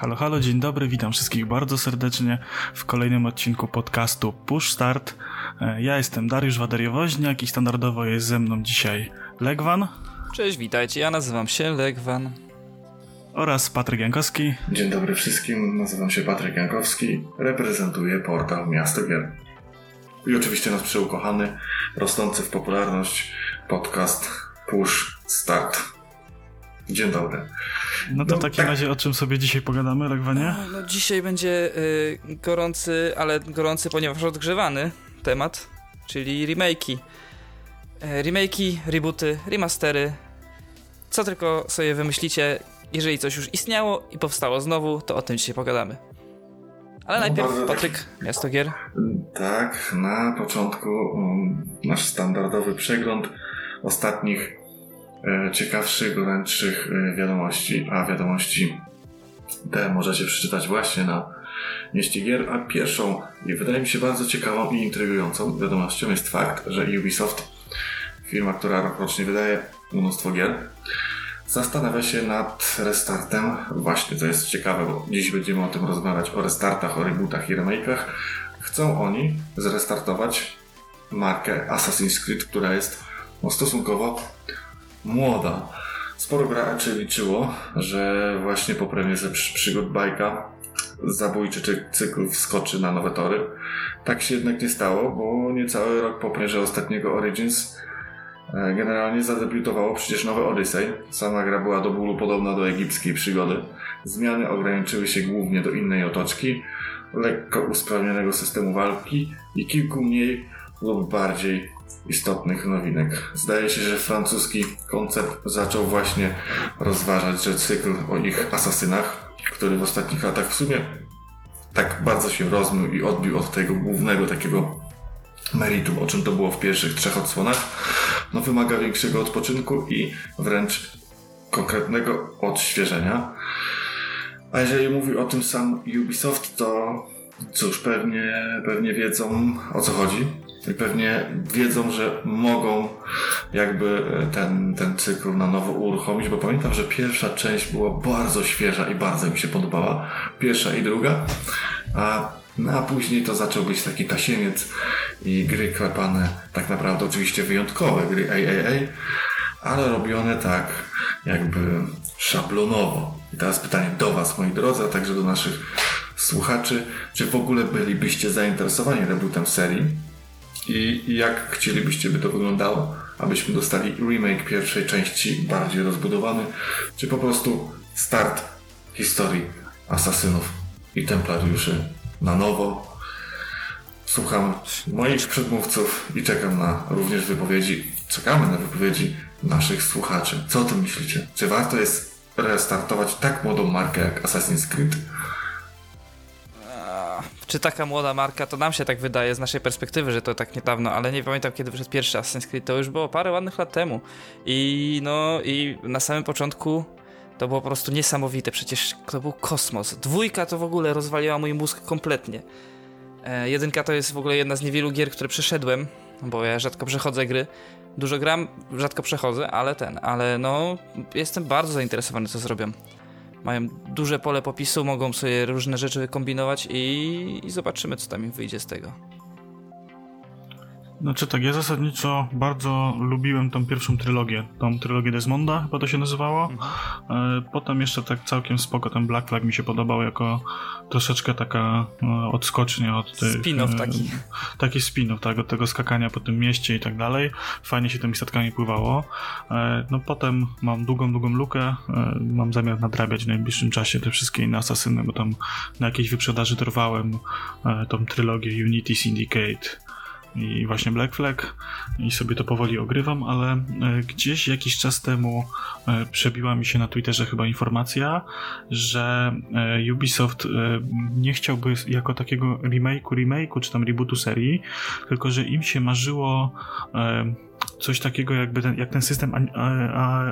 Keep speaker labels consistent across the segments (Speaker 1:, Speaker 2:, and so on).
Speaker 1: Halo, halo, dzień dobry, witam wszystkich bardzo serdecznie w kolejnym odcinku podcastu Push Start. E, ja jestem Dariusz Wadariowoźniak i standardowo jest ze mną dzisiaj Legwan.
Speaker 2: Cześć, witajcie, ja nazywam się Legwan.
Speaker 1: Oraz Patryk Jankowski.
Speaker 3: Dzień dobry wszystkim, nazywam się Patryk Jankowski, reprezentuję portal Miasto Gier. I oczywiście nasz przeukochany, rosnący w popularność podcast Push Start. Dzień dobry.
Speaker 1: No to no, w takim tak. razie o czym sobie dzisiaj pogadamy, Legwanie?
Speaker 2: No, dzisiaj będzie y, gorący, ale gorący, ponieważ odgrzewany temat, czyli remake'i. E, remake'i, rebooty, remastery. Co tylko sobie wymyślicie, jeżeli coś już istniało i powstało znowu, to o tym dzisiaj pogadamy. Ale no, najpierw Patryk, tak. Miasto Gier.
Speaker 3: Tak, na początku um, nasz standardowy przegląd ostatnich ciekawszych, gorętszych e, wiadomości, a wiadomości te możecie przeczytać właśnie na mieście gier, a pierwszą i wydaje mi się bardzo ciekawą i intrygującą wiadomością jest fakt, że Ubisoft, firma, która rocznie wydaje mnóstwo gier, zastanawia się nad restartem, właśnie to jest ciekawe, bo dziś będziemy o tym rozmawiać, o restartach, o rebootach i remake'ach. Chcą oni zrestartować markę Assassin's Creed, która jest no, stosunkowo młoda. Sporo graczy liczyło, że właśnie po premierze przygód bajka zabójczy cykl wskoczy na nowe tory. Tak się jednak nie stało, bo niecały rok po premierze ostatniego Origins e, generalnie zadebiutowało przecież nowe Odyssey. Sama gra była do bólu podobna do egipskiej przygody. Zmiany ograniczyły się głównie do innej otoczki, lekko usprawnionego systemu walki i kilku mniej lub bardziej istotnych nowinek. Zdaje się, że francuski koncept zaczął właśnie rozważać, że cykl o ich asasynach, który w ostatnich latach w sumie tak bardzo się rozmył i odbił od tego głównego takiego meritum, o czym to było w pierwszych trzech odsłonach, no wymaga większego odpoczynku i wręcz konkretnego odświeżenia. A jeżeli mówi o tym sam Ubisoft, to cóż, pewnie, pewnie wiedzą o co chodzi i pewnie wiedzą, że mogą jakby ten, ten cykl na nowo uruchomić, bo pamiętam, że pierwsza część była bardzo świeża i bardzo mi się podobała. Pierwsza i druga. A, no, a później to zaczął być taki tasiemiec i gry klepane, tak naprawdę oczywiście wyjątkowe gry AAA, ale robione tak jakby szablonowo. I teraz pytanie do Was, moi drodzy, a także do naszych słuchaczy, czy w ogóle bylibyście zainteresowani rebootem serii? I jak chcielibyście, by to wyglądało? Abyśmy dostali remake pierwszej części, bardziej rozbudowany, czy po prostu start historii asasynów i templariuszy na nowo? Słucham moich przedmówców i czekam na również wypowiedzi, czekamy na wypowiedzi naszych słuchaczy. Co o tym myślicie? Czy warto jest restartować tak młodą markę jak Assassin's Creed?
Speaker 2: Czy taka młoda marka, to nam się tak wydaje z naszej perspektywy, że to tak niedawno, ale nie pamiętam kiedy wyszedł pierwszy Assassin's Creed, to już było parę ładnych lat temu. I no, i na samym początku to było po prostu niesamowite, przecież to był kosmos. Dwójka to w ogóle rozwaliła mój mózg kompletnie. E, jedynka to jest w ogóle jedna z niewielu gier, które przeszedłem, bo ja rzadko przechodzę gry. Dużo gram, rzadko przechodzę, ale ten, ale no, jestem bardzo zainteresowany, co zrobią mają duże pole popisu, mogą sobie różne rzeczy wykombinować i, i zobaczymy, co tam im wyjdzie z tego.
Speaker 1: Znaczy tak, ja zasadniczo bardzo lubiłem tą pierwszą trylogię, tą trylogię Desmonda, chyba to się nazywało. Mhm. E, potem jeszcze tak całkiem spoko ten Black Flag mi się podobał jako troszeczkę taka e, odskocznia od
Speaker 2: tych... Spin-off e, taki.
Speaker 1: Taki spin-off, tak, od tego skakania po tym mieście i tak dalej. Fajnie się tymi statkami pływało. No potem mam długą, długą lukę. Mam zamiar nadrabiać w najbliższym czasie te wszystkie inne asasyny, bo tam na jakiejś wyprzedaży dorwałem tą trylogię Unity Syndicate i właśnie Black Flag i sobie to powoli ogrywam, ale e, gdzieś jakiś czas temu e, przebiła mi się na Twitterze chyba informacja, że e, Ubisoft nie chciałby jako takiego remake'u, remake'u czy tam rebootu serii, tylko że im się marzyło coś takiego jakby ten, jak ten system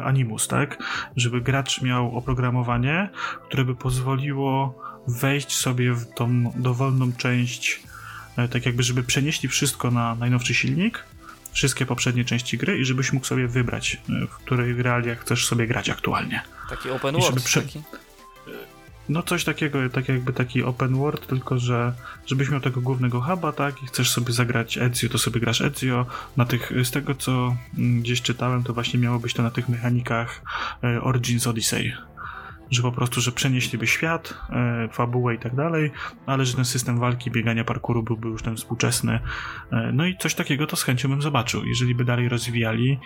Speaker 1: Animus, tak? Żeby gracz miał oprogramowanie, które by pozwoliło wejść sobie w tą dowolną część tak jakby, żeby przenieśli wszystko na najnowszy silnik, wszystkie poprzednie części gry i żebyś mógł sobie wybrać, e, w której realiach chcesz sobie grać aktualnie.
Speaker 2: Taki open world, prze... taki?
Speaker 1: no coś takiego, tak jakby taki open world, tylko że żebyś miał tego głównego huba, tak, i chcesz sobie zagrać Ezio, to sobie grasz Ezio. Na tych, z tego co mm, gdzieś czytałem, to właśnie miało być to na tych mechanikach e, Origins Odyssey że po prostu, że przenieśliby świat, e, fabułę i tak dalej, ale że ten system walki, biegania, parkouru byłby już ten współczesny. E, no i coś takiego to z chęcią bym zobaczył, jeżeli by dalej rozwijali.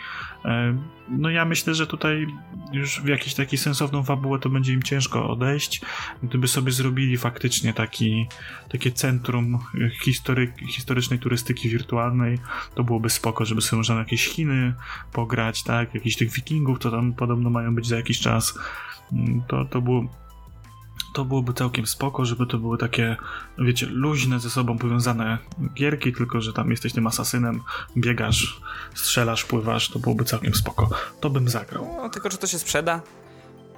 Speaker 1: E, no ja myślę, że tutaj już w jakiś taki sensowną fabułę to będzie im ciężko odejść. Gdyby sobie zrobili faktycznie taki, takie centrum history, historycznej turystyki wirtualnej, to byłoby spoko, żeby sobie można jakieś Chiny pograć, tak, jakichś tych wikingów, to tam podobno mają być za jakiś czas to, to było to byłoby całkiem spoko, żeby to były takie, wiecie, luźne ze sobą powiązane gierki, tylko że tam jesteś tym asasynem, biegasz, strzelasz, pływasz, to byłoby całkiem spoko. To bym zagrał.
Speaker 2: No, tylko czy to się sprzeda?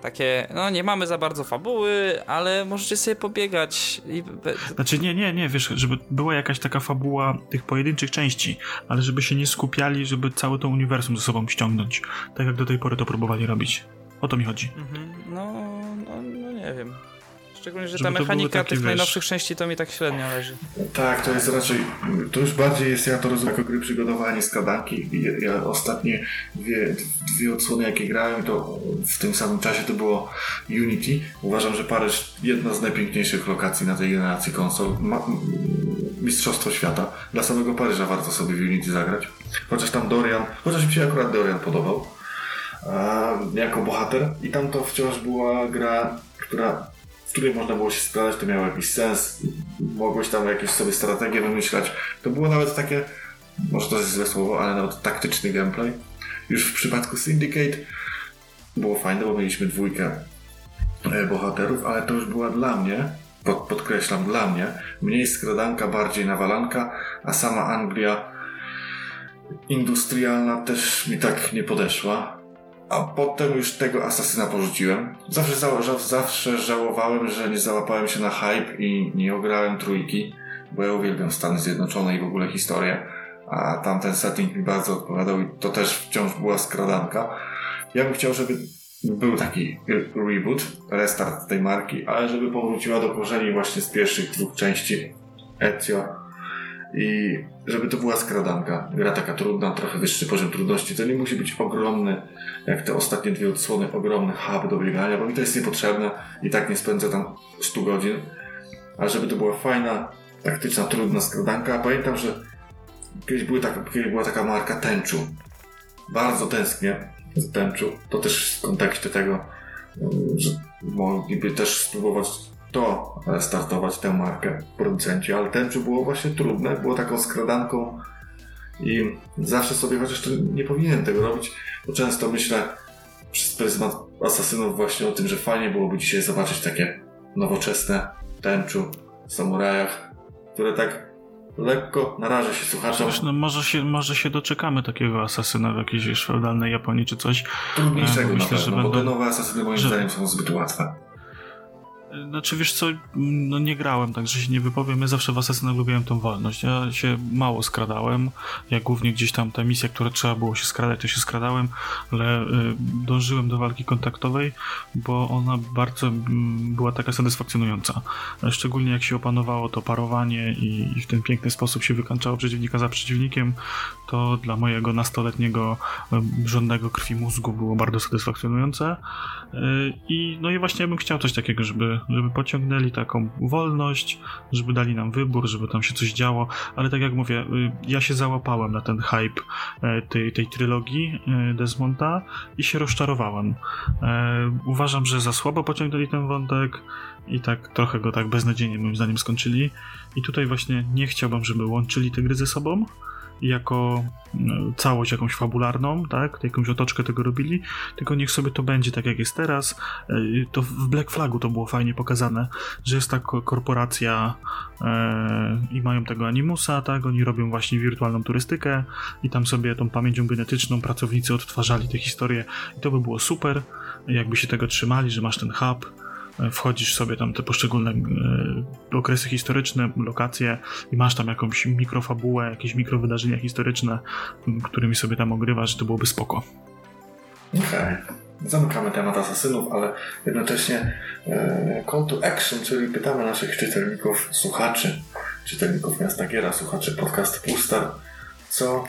Speaker 2: Takie, no nie mamy za bardzo fabuły, ale możecie sobie pobiegać. I...
Speaker 1: Znaczy nie, nie, nie, wiesz, żeby była jakaś taka fabuła tych pojedynczych części, ale żeby się nie skupiali, żeby całe to uniwersum ze sobą ściągnąć. Tak jak do tej pory to próbowali robić. O to mi chodzi. Mhm.
Speaker 2: Nie wiem. Szczególnie, że Żeby ta mechanika tych wiesz... najnowszych części to mi tak średnio leży.
Speaker 3: Tak, to jest raczej, to już bardziej jest, ja to rozumiem jako gry przygotowania skradanki. Ja, ja ostatnie dwie, dwie odsłony jakie grałem, to w tym samym czasie to było Unity. Uważam, że Paryż jedna z najpiękniejszych lokacji na tej generacji konsol. Ma, mistrzostwo świata. Dla samego Paryża warto sobie w Unity zagrać. Chociaż tam Dorian, chociaż mi się akurat Dorian podobał jako bohater i tam to wciąż była gra, która, w której można było się składać, to miało jakiś sens, mogłeś tam jakieś sobie strategie wymyślać. To było nawet takie, może to jest złe słowo, ale nawet taktyczny gameplay. Już w przypadku Syndicate było fajne, bo mieliśmy dwójkę e, bohaterów, ale to już była dla mnie, pod, podkreślam dla mnie, mniej skradanka, bardziej nawalanka, a sama Anglia industrialna też mi tak nie podeszła a potem już tego asasyna porzuciłem. Zawsze, za, zawsze żałowałem, że nie załapałem się na hype i nie ograłem trójki, bo ja uwielbiam Stany Zjednoczone i w ogóle historię, a tamten setting mi bardzo odpowiadał i to też wciąż była skradanka. Ja bym chciał, żeby był taki reboot, restart tej marki, ale żeby powróciła do korzeni właśnie z pierwszych dwóch części Ezio i żeby to była skradanka. Gra taka trudna, trochę wyższy poziom trudności. To nie musi być ogromny, jak te ostatnie dwie odsłony, ogromny hub do biegania, bo mi to jest niepotrzebne i tak nie spędzę tam 100 godzin. Ale żeby to była fajna, taktyczna, trudna skradanka. Pamiętam, że kiedyś, były taka, kiedyś była taka marka Tenchu. Bardzo tęsknię za Tenchu. To też w kontekście tego, że mogliby też spróbować to startować tę markę producenci, ale Tenchu było właśnie trudne, było taką skradanką i zawsze sobie, chociaż to nie powinienem tego robić, bo często myślę przez pryzmat asasynów właśnie o tym, że fajnie byłoby dzisiaj zobaczyć takie nowoczesne Tenchu w samurajach, które tak lekko naraża się słuchaczom.
Speaker 1: Wiesz, no może, się, może się doczekamy takiego asasyna w jakiejś feudalnej Japonii czy coś.
Speaker 3: Trudniejszego e, myślę, na pewno, że będą, bo te nowe asasyny moim że... zdaniem są zbyt łatwe.
Speaker 1: Znaczy wiesz co, no nie grałem, także się nie wypowiem. Ja zawsze w Assassinach lubiłem tą wolność. Ja się mało skradałem. Ja głównie gdzieś tam te misje, które trzeba było się skradać, to się skradałem, ale y, dążyłem do walki kontaktowej, bo ona bardzo y, była taka satysfakcjonująca. Szczególnie jak się opanowało to parowanie i, i w ten piękny sposób się wykańczało przeciwnika za przeciwnikiem, to dla mojego nastoletniego y, żądnego krwi mózgu było bardzo satysfakcjonujące. I no i właśnie bym chciał coś takiego, żeby żeby pociągnęli taką wolność, żeby dali nam wybór, żeby tam się coś działo, ale tak jak mówię, y, ja się załapałem na ten hype e, tej, tej trylogii e, Desmonta i się rozczarowałem. E, uważam, że za słabo pociągnęli ten wątek i tak trochę go tak beznadziejnie moim zdaniem skończyli. I tutaj właśnie nie chciałbym, żeby łączyli te gry ze sobą, jako e, całość jakąś fabularną, tak, jakąś otoczkę tego robili, tylko niech sobie to będzie tak jak jest teraz. E, to w Black Flagu to było fajnie pokazane, że jest ta korporacja e, i mają tego Animusa, tak, oni robią właśnie wirtualną turystykę i tam sobie tą pamięcią genetyczną pracownicy odtwarzali te historie i to by było super, jakby się tego trzymali, że masz ten hub, wchodzisz sobie tam te poszczególne e, okresy historyczne, lokacje i masz tam jakąś mikrofabułę, jakieś mikrowydarzenia historyczne, którymi sobie tam ogrywasz, to byłoby spoko.
Speaker 3: Okej. Okay. zamykamy temat asasynów, ale jednocześnie e, call to action, czyli pytamy naszych czytelników, słuchaczy, czytelników Miasta Giera, słuchaczy podcast Pustar, co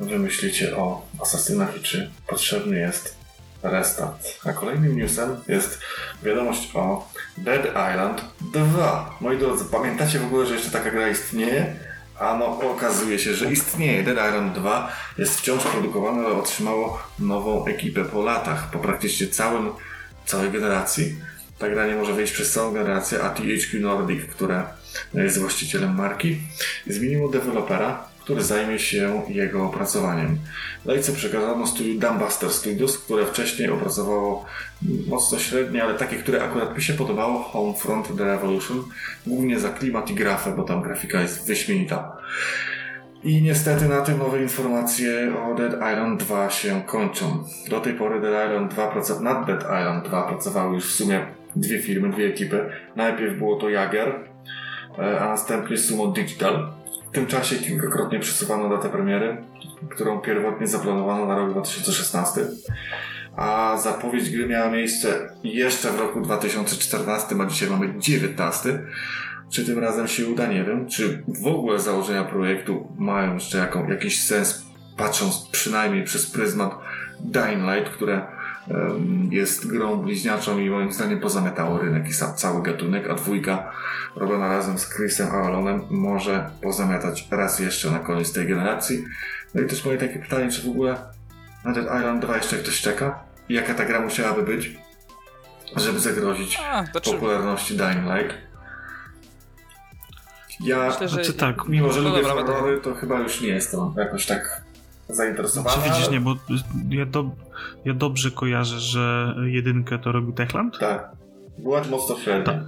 Speaker 3: wy myślicie o asasynach i czy potrzebny jest restart. A kolejnym newsem jest wiadomość o Dead Island 2. Moi drodzy, pamiętacie w ogóle, że jeszcze taka gra istnieje? A no, okazuje się, że istnieje. Dead Island 2 jest wciąż produkowane, ale otrzymało nową ekipę po latach, po praktycznie całym, całej generacji. Ta gra nie może wyjść przez całą generację, a THQ Nordic, które jest właścicielem marki, zmieniło dewelopera, który zajmie się jego opracowaniem. Lejce przekazano studiu Dumbbuster Studios, które wcześniej opracowało mocno średnie, ale takie, które akurat mi się podobało, Homefront The Revolution, głównie za klimat i grafę, bo tam grafika jest wyśmienita. I niestety na tym nowe informacje o Dead Island 2 się kończą. Do tej pory Dead Island 2 nad Dead Island 2 pracowały już w sumie dwie firmy, dwie ekipy. Najpierw było to Jager, e, a następnie Sumo Digital. W tym czasie kilkakrotnie przesuwano datę premiery, którą pierwotnie zaplanowano na rok 2016. A zapowiedź gry miała miejsce jeszcze w roku 2014, a dzisiaj mamy 19. Czy tym razem się uda, nie wiem. Czy w ogóle założenia projektu mają jeszcze jaką, jakiś sens, patrząc przynajmniej przez pryzmat Dying Light, które jest grą bliźniaczą i moim zdaniem pozamiatało rynek i cały gatunek, a dwójka robiona razem z Chrisem Avalonem może pozamiatać raz jeszcze na koniec tej generacji. No i też moje takie pytanie, czy w ogóle na Dead Island 2 jeszcze ktoś czeka? I jaka ta gra musiałaby być, żeby zagrozić a, czy... popularności Dying Light? Ja,
Speaker 1: Myślę, że... znaczy, tak,
Speaker 3: mimo że no lubię horrory, to chyba już nie jestem jakoś tak zainteresowany.
Speaker 1: Czy widzisz, nie, bo ja, do, ja dobrze kojarzę, że jedynkę to robił Techland?
Speaker 3: Tak. Była mocno średnia. Tak.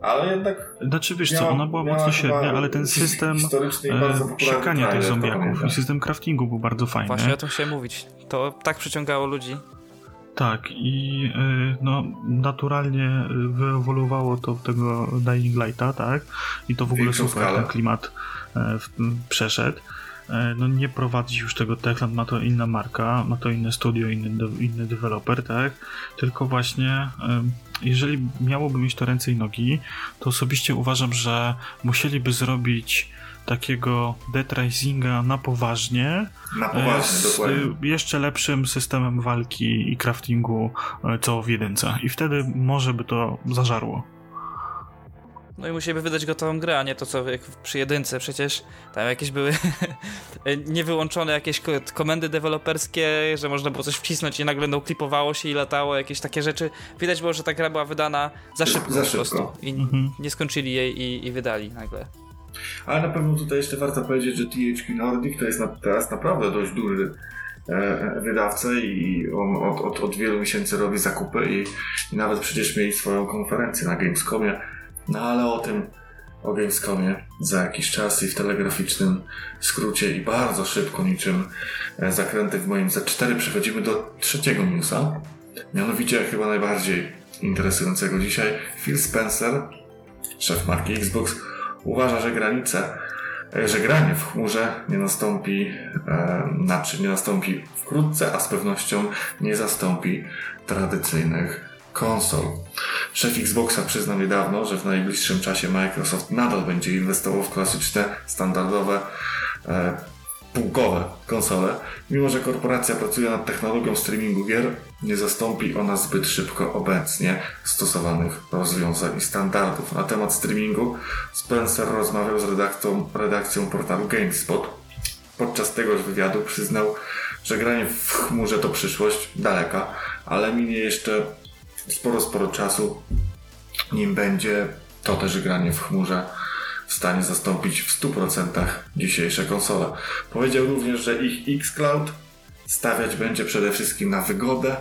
Speaker 3: Ale jednak.
Speaker 1: Znaczy wiesz co, ona była mocno średnia, ale ten system e, siekania tych zombiaków i system craftingu był bardzo fajny.
Speaker 2: Właśnie o tym chciałem mówić. To tak przyciągało ludzi.
Speaker 1: Tak, i e, no, naturalnie wyewoluowało to tego Dying Lighta, tak? I to w ogóle super ten klimat e, przeszedł. E, no nie prowadzi już tego Techland, ma to inna marka, ma to inne studio, inny, inny deweloper, tak? Tylko właśnie jeżeli miałoby mieć to ręce i nogi, to osobiście uważam, że musieliby zrobić takiego Dead Risinga na poważnie.
Speaker 3: Na poważnie, z dokładnie.
Speaker 1: jeszcze lepszym systemem walki i craftingu, e, co w jedynce. I wtedy może by to zażarło.
Speaker 2: No i musieliby wydać gotową grę, a nie to co jak przy jedynce. Przecież tam jakieś były niewyłączone jakieś komendy deweloperskie, że można było coś wcisnąć i nagle będą klipowało się i latało, jakieś takie rzeczy. Widać było, że ta gra była wydana za szybko za po prostu. I mhm. nie skończyli jej i, i, wydali nagle.
Speaker 3: Ale na pewno tutaj jeszcze warto powiedzieć, że THQ Nordic to jest na, teraz naprawdę dość duży e, wydawca i on od, od, od, wielu miesięcy robi zakupy i, i nawet przecież mieli swoją konferencję na Gamescomie no ale o tym, o Gamescomie za jakiś czas i w telegraficznym skrócie i bardzo szybko niczym e, zakręty w moim Z4 przechodzimy do trzeciego newsa. Mianowicie chyba najbardziej interesującego dzisiaj. Phil Spencer, szef marki Xbox, uważa, że granice, e, że granie w chmurze nie nastąpi, e, znaczy nie nastąpi wkrótce, a z pewnością nie zastąpi tradycyjnych konsol. Szef Xboxa przyznał niedawno, że w najbliższym czasie Microsoft nadal będzie inwestował w klasyczne, standardowe, e, półkowe konsole. Mimo, że korporacja pracuje nad technologią streamingu gier, nie zastąpi ona zbyt szybko obecnie stosowanych rozwiązań i standardów. Na temat streamingu Spencer rozmawiał z redakcją, redakcją portalu GameSpot. Podczas tegoż wywiadu przyznał, że granie w chmurze to przyszłość daleka, ale minie jeszcze sporo, sporo czasu, nim będzie to też granie w chmurze w stanie zastąpić w 100% dzisiejsze konsole. Powiedział również, że ich xCloud stawiać będzie przede wszystkim na wygodę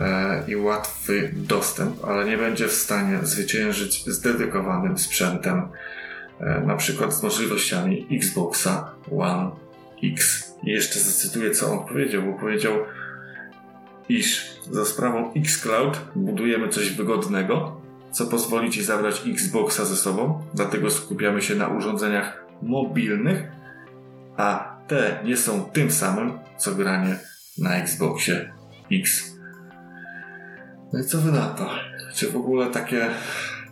Speaker 3: e, i łatwy dostęp, ale nie będzie w stanie zwyciężyć z dedykowanym sprzętem, e, na przykład z możliwościami Xboxa One X. I jeszcze zacytuję, co on powiedział, bo powiedział, iż za sprawą xCloud budujemy coś wygodnego, co pozwoli Ci zabrać Xboxa ze sobą, dlatego skupiamy się na urządzeniach mobilnych, a te nie są tym samym, co granie na Xboxie X. No i co wy na to? Czy w ogóle takie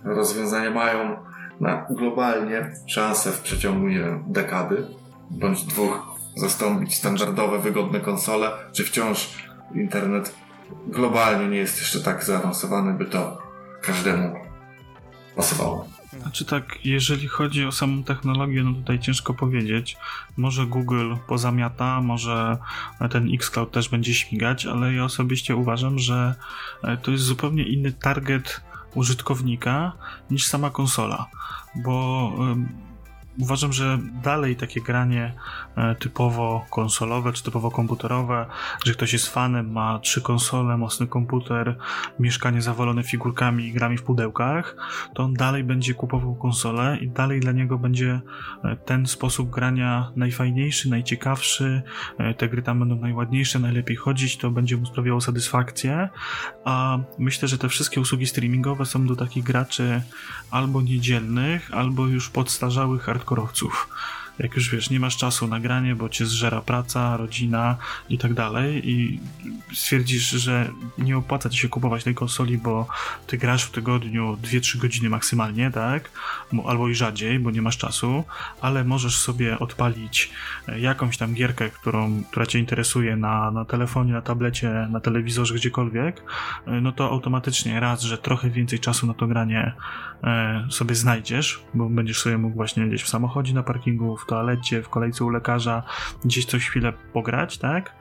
Speaker 3: rozwiązania mają na globalnie szansę w przeciągu, nie wiem, dekady bądź dwóch zastąpić standardowe, wygodne konsole, czy wciąż internet globalnie nie jest jeszcze tak zaawansowany, by to każdemu pasowało?
Speaker 1: Znaczy tak, jeżeli chodzi o samą technologię, no tutaj ciężko powiedzieć. Może Google pozamiata, może ten Xcloud też będzie śmigać, ale ja osobiście uważam, że e, to jest zupełnie inny target użytkownika niż sama konsola, bo uważam, że dalej takie granie e, typowo konsolowe czy typowo komputerowe, że ktoś jest fanem, ma trzy konsole, mocny komputer, mieszkanie zawalone figurkami i grami w pudełkach, to on dalej będzie kupował konsolę i dalej dla niego będzie e, ten sposób grania najfajniejszy, najciekawszy, e, te gry tam będą najładniejsze, najlepiej chodzić, to będzie mu sprawiało satysfakcję, a myślę, że te wszystkie usługi streamingowe są do takich graczy albo niedzielnych, albo już podstarzałych hardcore hardkorowców. Jak już wiesz, nie masz czasu na granie, bo cię zżera praca, rodzina i tak dalej i stwierdzisz, że nie opłaca ci się kupować tej konsoli, bo ty grasz w tygodniu 2-3 godziny maksymalnie, tak? Albo i rzadziej, bo nie masz czasu, ale możesz sobie odpalić e, jakąś tam gierkę, którą, która cię interesuje na, na telefonie, na tablecie, na telewizorze, gdziekolwiek, e, no to automatycznie raz, że trochę więcej czasu na to granie e, sobie znajdziesz, bo będziesz sobie mógł właśnie gdzieś w samochodzie na parkingu, w toalecie, w kolejce u lekarza, gdzieś coś chwilę pograć, tak?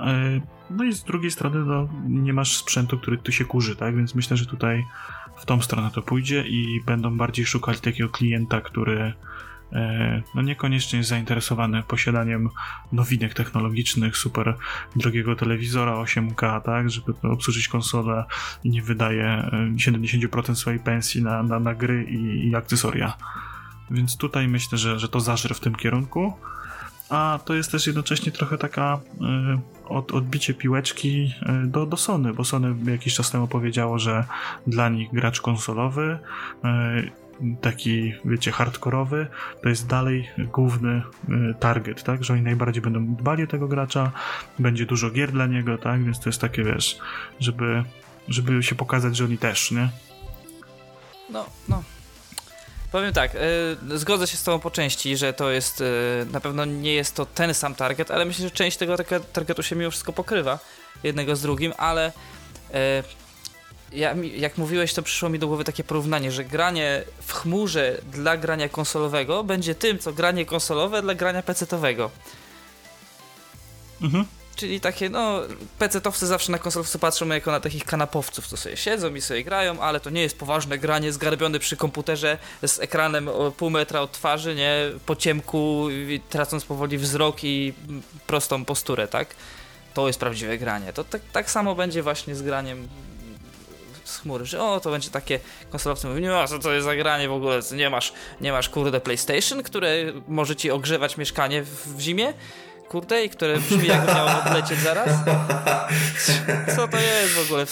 Speaker 1: E, no i z drugiej strony no, nie masz sprzętu, który tu się kurzy, tak? Więc myślę, że tutaj w tą stronę to pójdzie i będą bardziej szukać takiego klienta, który e, no niekoniecznie jest zainteresowany posiadaniem nowinek technologicznych, super drogiego telewizora 8K, tak, żeby obsłużyć konsolę i nie wydaje 70% e, swojej pensji na, na, na gry i, i akcesoria. Więc tutaj myślę, że, że to zażre w tym kierunku. A to jest też jednocześnie trochę taka y, od, odbicie piłeczki y, do, do Sony, bo Sony jakiś czas temu powiedziało, że dla nich gracz konsolowy, y, taki, wiecie, hardkorowy, to jest dalej główny target, tak? Że oni najbardziej będą dbali o tego gracza, będzie dużo gier dla niego, tak? Więc to jest takie, wiesz, żeby, żeby się pokazać, że oni też, nie?
Speaker 2: No, no, Powiem tak, yy, zgodzę się z Tobą po części, że to jest, yy, na pewno nie jest to ten sam target, ale myślę, że część tego targetu się mimo wszystko pokrywa, jednego z drugim, ale yy, ja, jak mówiłeś, to przyszło mi do głowy takie porównanie, że granie w chmurze dla grania konsolowego będzie tym, co granie konsolowe dla grania pecetowego. Mhm. Czyli takie, no, PC-towcy zawsze na konsolowcy patrzą jako na takich kanapowców, co sobie siedzą i sobie grają, ale to nie jest poważne granie, zgarbiony przy komputerze z ekranem o pół metra od twarzy, nie, po ciemku, tracąc powoli wzrok i prostą posturę, tak? To jest prawdziwe granie. To tak, tak samo będzie właśnie z graniem z chmury, że o, to będzie takie konsolowcy mówią, nie co to jest za granie w ogóle, nie masz, nie masz kurde PlayStation, które może ci ogrzewać mieszkanie w, w zimie, kurde, i które brzmi jakby miało odlecieć zaraz? Co to jest w ogóle?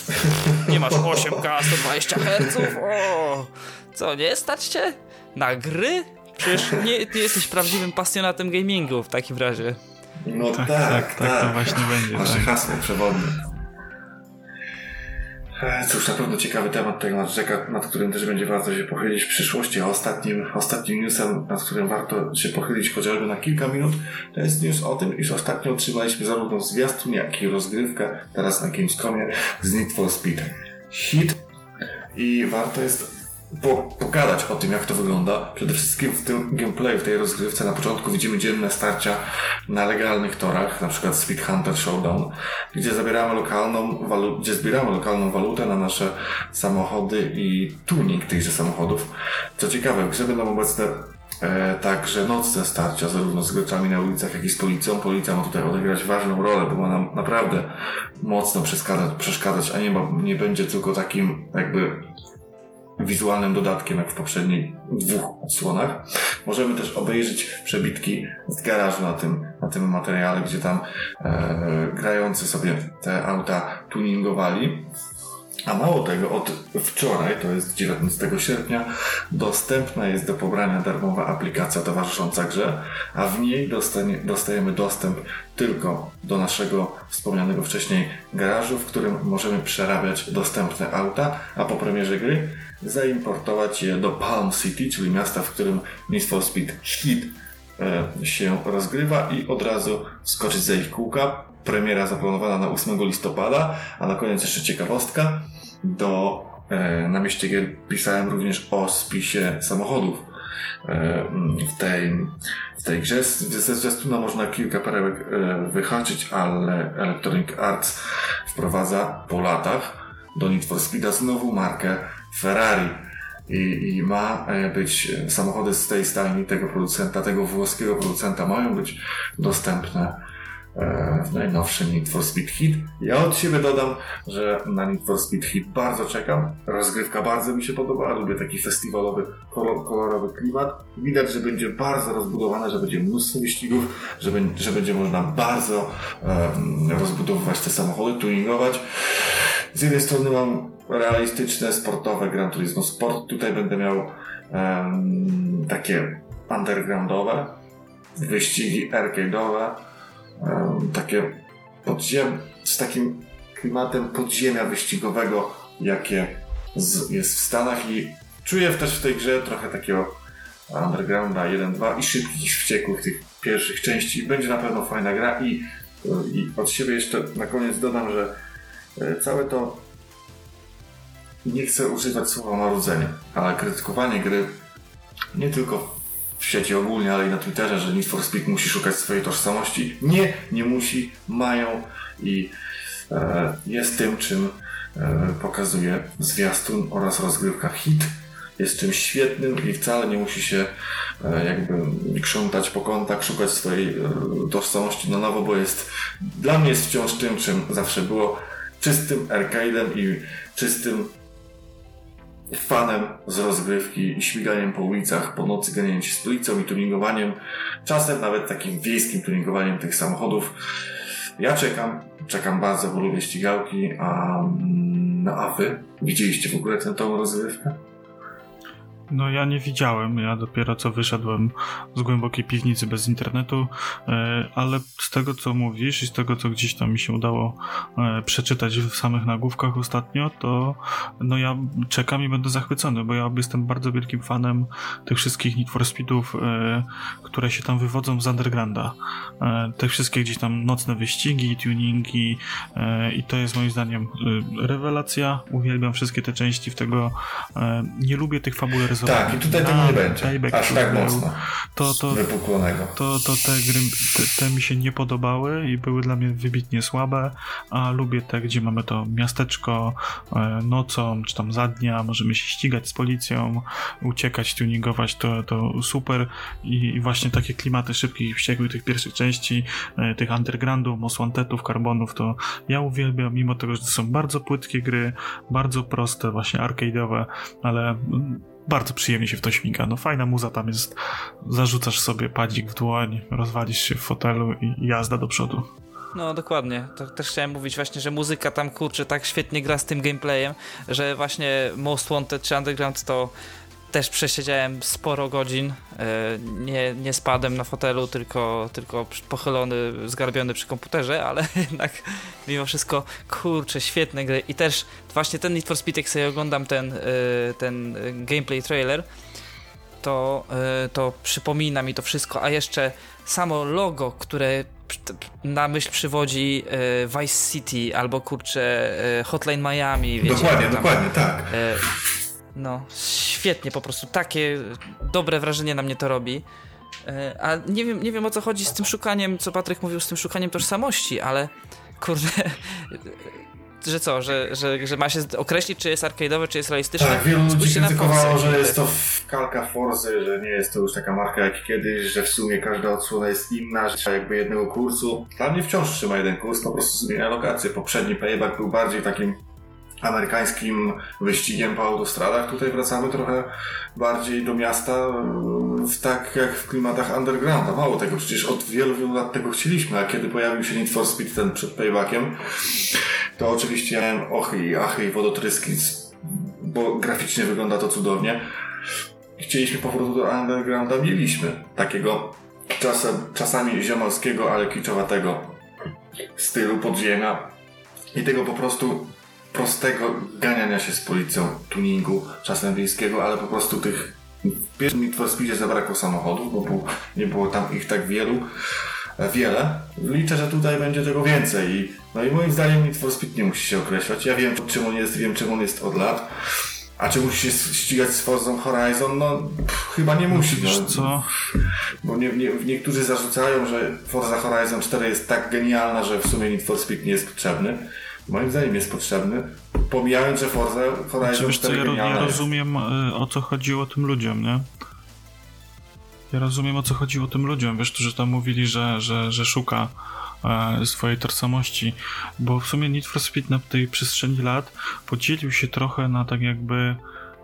Speaker 2: Nie masz 8K, 120 Hz? O, co, nie stać cię? Na gry? Przecież nie, ty jesteś prawdziwym pasjonatem gamingu w takim razie.
Speaker 3: No tak, tak, tak, tak,
Speaker 1: tak to właśnie będzie.
Speaker 3: Nasze tak. hasło przewodnie. E, cóż, na pewno ciekawy temat temat rzeka, nad którym też będzie warto się pochylić w przyszłości, a ostatnim, ostatnim newsem, nad którym warto się pochylić chociażby na kilka minut, to jest news o tym, iż ostatnio otrzymaliśmy zarówno zwiastun, jak i rozgrywkę, teraz na Gamescomie, z Need for Speed Hit i warto jest po, o tym, jak to wygląda. Przede wszystkim w tym gameplayu, w tej rozgrywce na początku widzimy dzienne starcia na legalnych torach, na przykład Speed Hunter Showdown, gdzie zabieramy lokalną walu- gdzie zbieramy lokalną walutę na nasze samochody i tuning tychże samochodów. Co ciekawe, w grze będą obecne E, także nocne starcia, zarówno z graczami na ulicach, jak i z policją. Policja ma tutaj odegrać ważną rolę, bo ma nam naprawdę mocno przeszkadzać, przeszkadzać a nie, ma, nie będzie tylko takim jakby wizualnym dodatkiem, jak w poprzednich dwóch odsłonach. Możemy też obejrzeć przebitki z garażu na tym, na tym materiale, gdzie tam e, grający sobie te auta tuningowali. A mało tego, od wczoraj, to jest 19 sierpnia, dostępna jest do pobrania darmowa aplikacja towarzysząca grze, a w niej dostanie, dostajemy dostęp tylko do naszego wspomnianego wcześniej garażu, w którym możemy przerabiać dostępne auta, a po premierze gry zaimportować je do Palm City, czyli miasta, w którym Need for Speed Heat e, się rozgrywa i od razu wskoczyć za ich kółka. Premiera zaplanowana na 8 listopada, a na koniec jeszcze ciekawostka. Do, e, na mieście gier pisałem również o spisie samochodów e, w tej, w tej grze. Ze zwiastuna można kilka perełek wyhaczyć, ale Electronic Arts wprowadza po latach do Need for Speeda znowu markę Ferrari. I, I, ma e, być samochody z tej stajni tego producenta, tego włoskiego producenta mają być dostępne e, w najnowszym Need for Speed Hit. Ja od siebie dodam, że na Need for Speed Hit bardzo czekam. Rozgrywka bardzo mi się podoba. Lubię taki festiwalowy, kolorowy klimat. Widać, że będzie bardzo rozbudowane, że będzie mnóstwo wyścigów, że, będzie, że będzie można bardzo um, rozbudowywać te samochody, tuningować. Z jednej strony mam realistyczne, sportowe Gran Turismo Sport. Tutaj będę miał um, takie undergroundowe wyścigi arcade'owe, um, takie podziem, z takim klimatem podziemia wyścigowego, jakie z, jest w Stanach i czuję też w tej grze trochę takiego undergrounda 1-2 i szybkich, wściekłych tych pierwszych części. Będzie na pewno fajna gra i, i od siebie jeszcze na koniec dodam, że całe to nie chcę używać słowa marudzenie, ale krytykowanie gry nie tylko w sieci ogólnie, ale i na Twitterze, że Need for Speed musi szukać swojej tożsamości. Nie, nie musi, mają i e, jest tym, czym e, pokazuje zwiastun oraz rozgrywka hit. Jest czymś świetnym i wcale nie musi się e, jakby krzątać po kątach, szukać swojej e, tożsamości na nowo, bo jest dla mnie jest wciąż tym, czym zawsze było czystym arcade'em i czystym fanem z rozgrywki i śmiganiem po ulicach, po nocy ganianiem się z policją i tuningowaniem, czasem nawet takim wiejskim tuningowaniem tych samochodów. Ja czekam, czekam bardzo, bo lubię ścigałki, a, no, a wy widzieliście w ogóle tę tą rozgrywkę?
Speaker 1: No ja nie widziałem, ja dopiero co wyszedłem z głębokiej piwnicy bez internetu, e, ale z tego co mówisz i z tego co gdzieś tam mi się udało e, przeczytać w samych nagłówkach ostatnio, to no ja czekam i będę zachwycony, bo ja jestem bardzo wielkim fanem tych wszystkich Need for Speedów, e, które się tam wywodzą z undergrounda. Te wszystkie gdzieś tam nocne wyścigi, tuningi i to jest moim zdaniem rewelacja. Uwielbiam wszystkie te części w tego. Nie lubię tych
Speaker 3: tak, i tutaj tego nie będzie. Aż tak mocno to, to, wypuklonego.
Speaker 1: To, to te gry te, te, mi się nie podobały i były dla mnie wybitnie słabe, a lubię te, gdzie mamy to miasteczko e, nocą, czy tam za dnia, możemy się ścigać z policją, uciekać, tuningować, to, to super i, i właśnie takie klimaty szybkich i wściekłych tych pierwszych części, e, tych undergroundów, most wantedów, karbonów, to ja uwielbiam, mimo tego, że to są bardzo płytkie gry, bardzo proste, właśnie arcade'owe, ale mm, bardzo przyjemnie się w to śmiga. No fajna muza tam jest. Zarzucasz sobie padzik w dłoń, rozwalisz się w fotelu i jazda do przodu.
Speaker 2: No dokładnie, to też chciałem mówić właśnie, że muzyka tam kurczę tak świetnie gra z tym gameplayem, że właśnie Most Wanted czy Underground to też przesiedziałem sporo godzin. E, nie, nie spadłem na fotelu, tylko, tylko pochylony, zgarbiony przy komputerze, ale jednak mimo wszystko, kurczę, świetne gry. I też właśnie ten Need for Speed, jak sobie oglądam ten, e, ten gameplay trailer, to, e, to przypomina mi to wszystko, a jeszcze samo logo, które na myśl przywodzi Vice City albo kurczę Hotline Miami.
Speaker 3: Wiecie, dokładnie, tam, dokładnie, tak.
Speaker 2: No, świetnie, po prostu takie dobre wrażenie na mnie to robi. E, a nie wiem, nie wiem o co chodzi z tym szukaniem, co Patryk mówił, z tym szukaniem tożsamości, ale kurde, że co, że, że, że ma się określić, czy jest arcade'owe, czy jest realistyczne.
Speaker 3: Tak, wielu ludzi krytykowało, że jest to kalka Forzy, że nie jest to już taka marka jak kiedyś, że w sumie każda odsłona jest inna, że trzeba jakby jednego kursu. Dla mnie wciąż trzyma jeden kurs, po prostu zmienia lokację. Poprzedni playback był bardziej takim amerykańskim wyścigiem po autostradach. Tutaj wracamy trochę bardziej do miasta, w tak jak w klimatach undergrounda. Mało tego, przecież od wielu, wielu lat tego chcieliśmy, a kiedy pojawił się Need for Speed ten przed paybackiem, to oczywiście miałem ochy i achy i wodotryski, bo graficznie wygląda to cudownie. Chcieliśmy powrotu do undergrounda, mieliśmy takiego czasem, czasami ziomalskiego, ale kiczowatego stylu podziemia i tego po prostu prostego ganiania się z policją, tuningu, czasem wiejskiego, ale po prostu tych w pierwszym Need for Speedzie zabrakło samochodów, bo nie było tam ich tak wielu, e, wiele. Liczę, że tutaj będzie tego więcej i no i moim zdaniem Need for Speed nie musi się określać. Ja wiem, czym on jest, wiem, czym on jest od lat. A czy musi się ścigać z Forza Horizon? No, pff, chyba nie musi.
Speaker 1: Wiesz co?
Speaker 3: Bo nie, nie, niektórzy zarzucają, że Forza Horizon 4 jest tak genialna, że w sumie Need for Speed nie jest potrzebny. Moim zdaniem jest potrzebny, pomijając, że Forza Horizon
Speaker 1: Czy wiesz co,
Speaker 3: 4
Speaker 1: ja, ja rozumiem y, o co chodziło tym ludziom, nie? Ja rozumiem o co chodziło tym ludziom, wiesz, którzy tam mówili, że, że, że szuka e, swojej tożsamości, bo w sumie Need for Speed na tej przestrzeni lat podzielił się trochę na tak jakby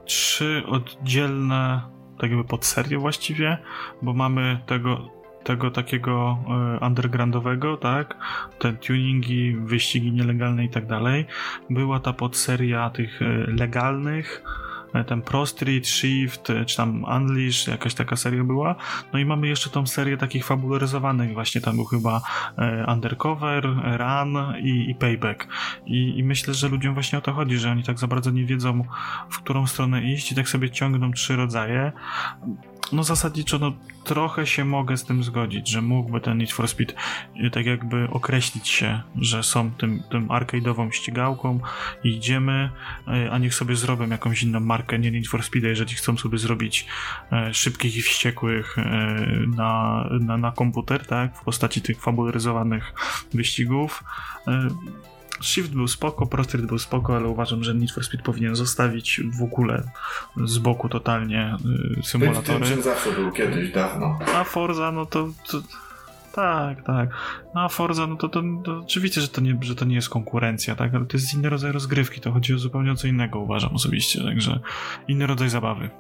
Speaker 1: trzy oddzielne tak jakby podserie właściwie, bo mamy tego, tego takiego e, undergroundowego, tak? Te tuningi, wyścigi nielegalne i tak dalej. Była ta podseria tych e, legalnych, e, ten Pro Street, Shift, czy tam Unleash, jakaś taka seria była. No i mamy jeszcze tą serię takich fabularyzowanych, właśnie tam był chyba Undercover, Run i, i Payback. I, I myślę, że ludziom właśnie o to chodzi, że oni tak za bardzo nie wiedzą, w którą stronę iść i tak sobie ciągną trzy rodzaje. No zasadniczo, no trochę się mogę z tym zgodzić, że mógłby ten Need for Speed y, tak jakby określić się, że są tym, tym arcade'ową ścigałką i idziemy, y, a niech sobie zrobią jakąś inną markę, nie Need for Speed, jeżeli chcą sobie zrobić e, szybkich i wściekłych e, na, na, na komputer, tak, w postaci tych fabularyzowanych wyścigów. Shift był spoko, Prostred był spoko, ale uważam, że Need for Speed powinien zostawić w ogóle z boku totalnie y, symulatory.
Speaker 3: tym, czym zawsze był kiedyś, dawno.
Speaker 1: A Forza, no to, to tak, tak. No a Forza, no to, to, to oczywiście, że to, nie, że to nie jest konkurencja, tak, ale to jest inny rodzaj rozgrywki, to chodzi o zupełnie o co innego, uważam osobiście, także inny rodzaj zabawy.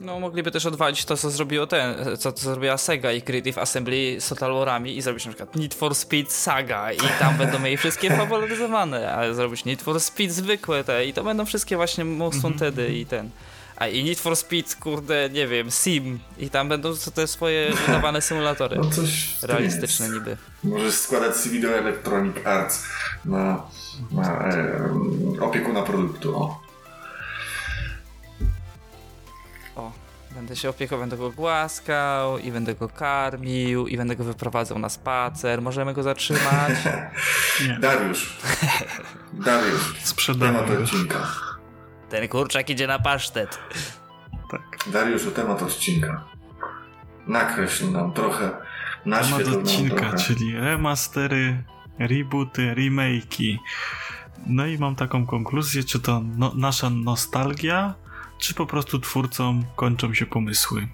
Speaker 2: No, mogliby też odwalić to, co zrobiło ten, co, co zrobiła Sega i Creative Assembly z Total Warami i zrobić na przykład Need for Speed Saga i tam będą mieli wszystkie fabularyzowane, ale zrobić Need for Speed zwykłe te i to będą wszystkie właśnie Most Wantedy i ten. A i Need for Speed, kurde, nie wiem, Sim i tam będą te swoje wydawane symulatory.
Speaker 3: No coś
Speaker 2: Realistyczne
Speaker 3: jest.
Speaker 2: niby.
Speaker 3: Możesz składać CV do Electronic Arts na, na e, opiekuna produktu. O.
Speaker 2: będę się opiekował, będę go głaskał i będę go karmił i będę go wyprowadzał na spacer. Możemy go zatrzymać.
Speaker 1: Nie,
Speaker 3: Dariusz. Dariusz. Temat
Speaker 1: sprzedamy go.
Speaker 3: odcinka.
Speaker 2: Ten kurczak idzie na pasztet.
Speaker 1: Tak.
Speaker 3: Dariuszu, temat odcinka. Nakreśl nam trochę,
Speaker 1: Temat odcinka,
Speaker 3: trochę.
Speaker 1: czyli remastery, rebooty, remake'i. No i mam taką konkluzję, czy to no, nasza nostalgia, czy po prostu twórcom kończą się pomysły.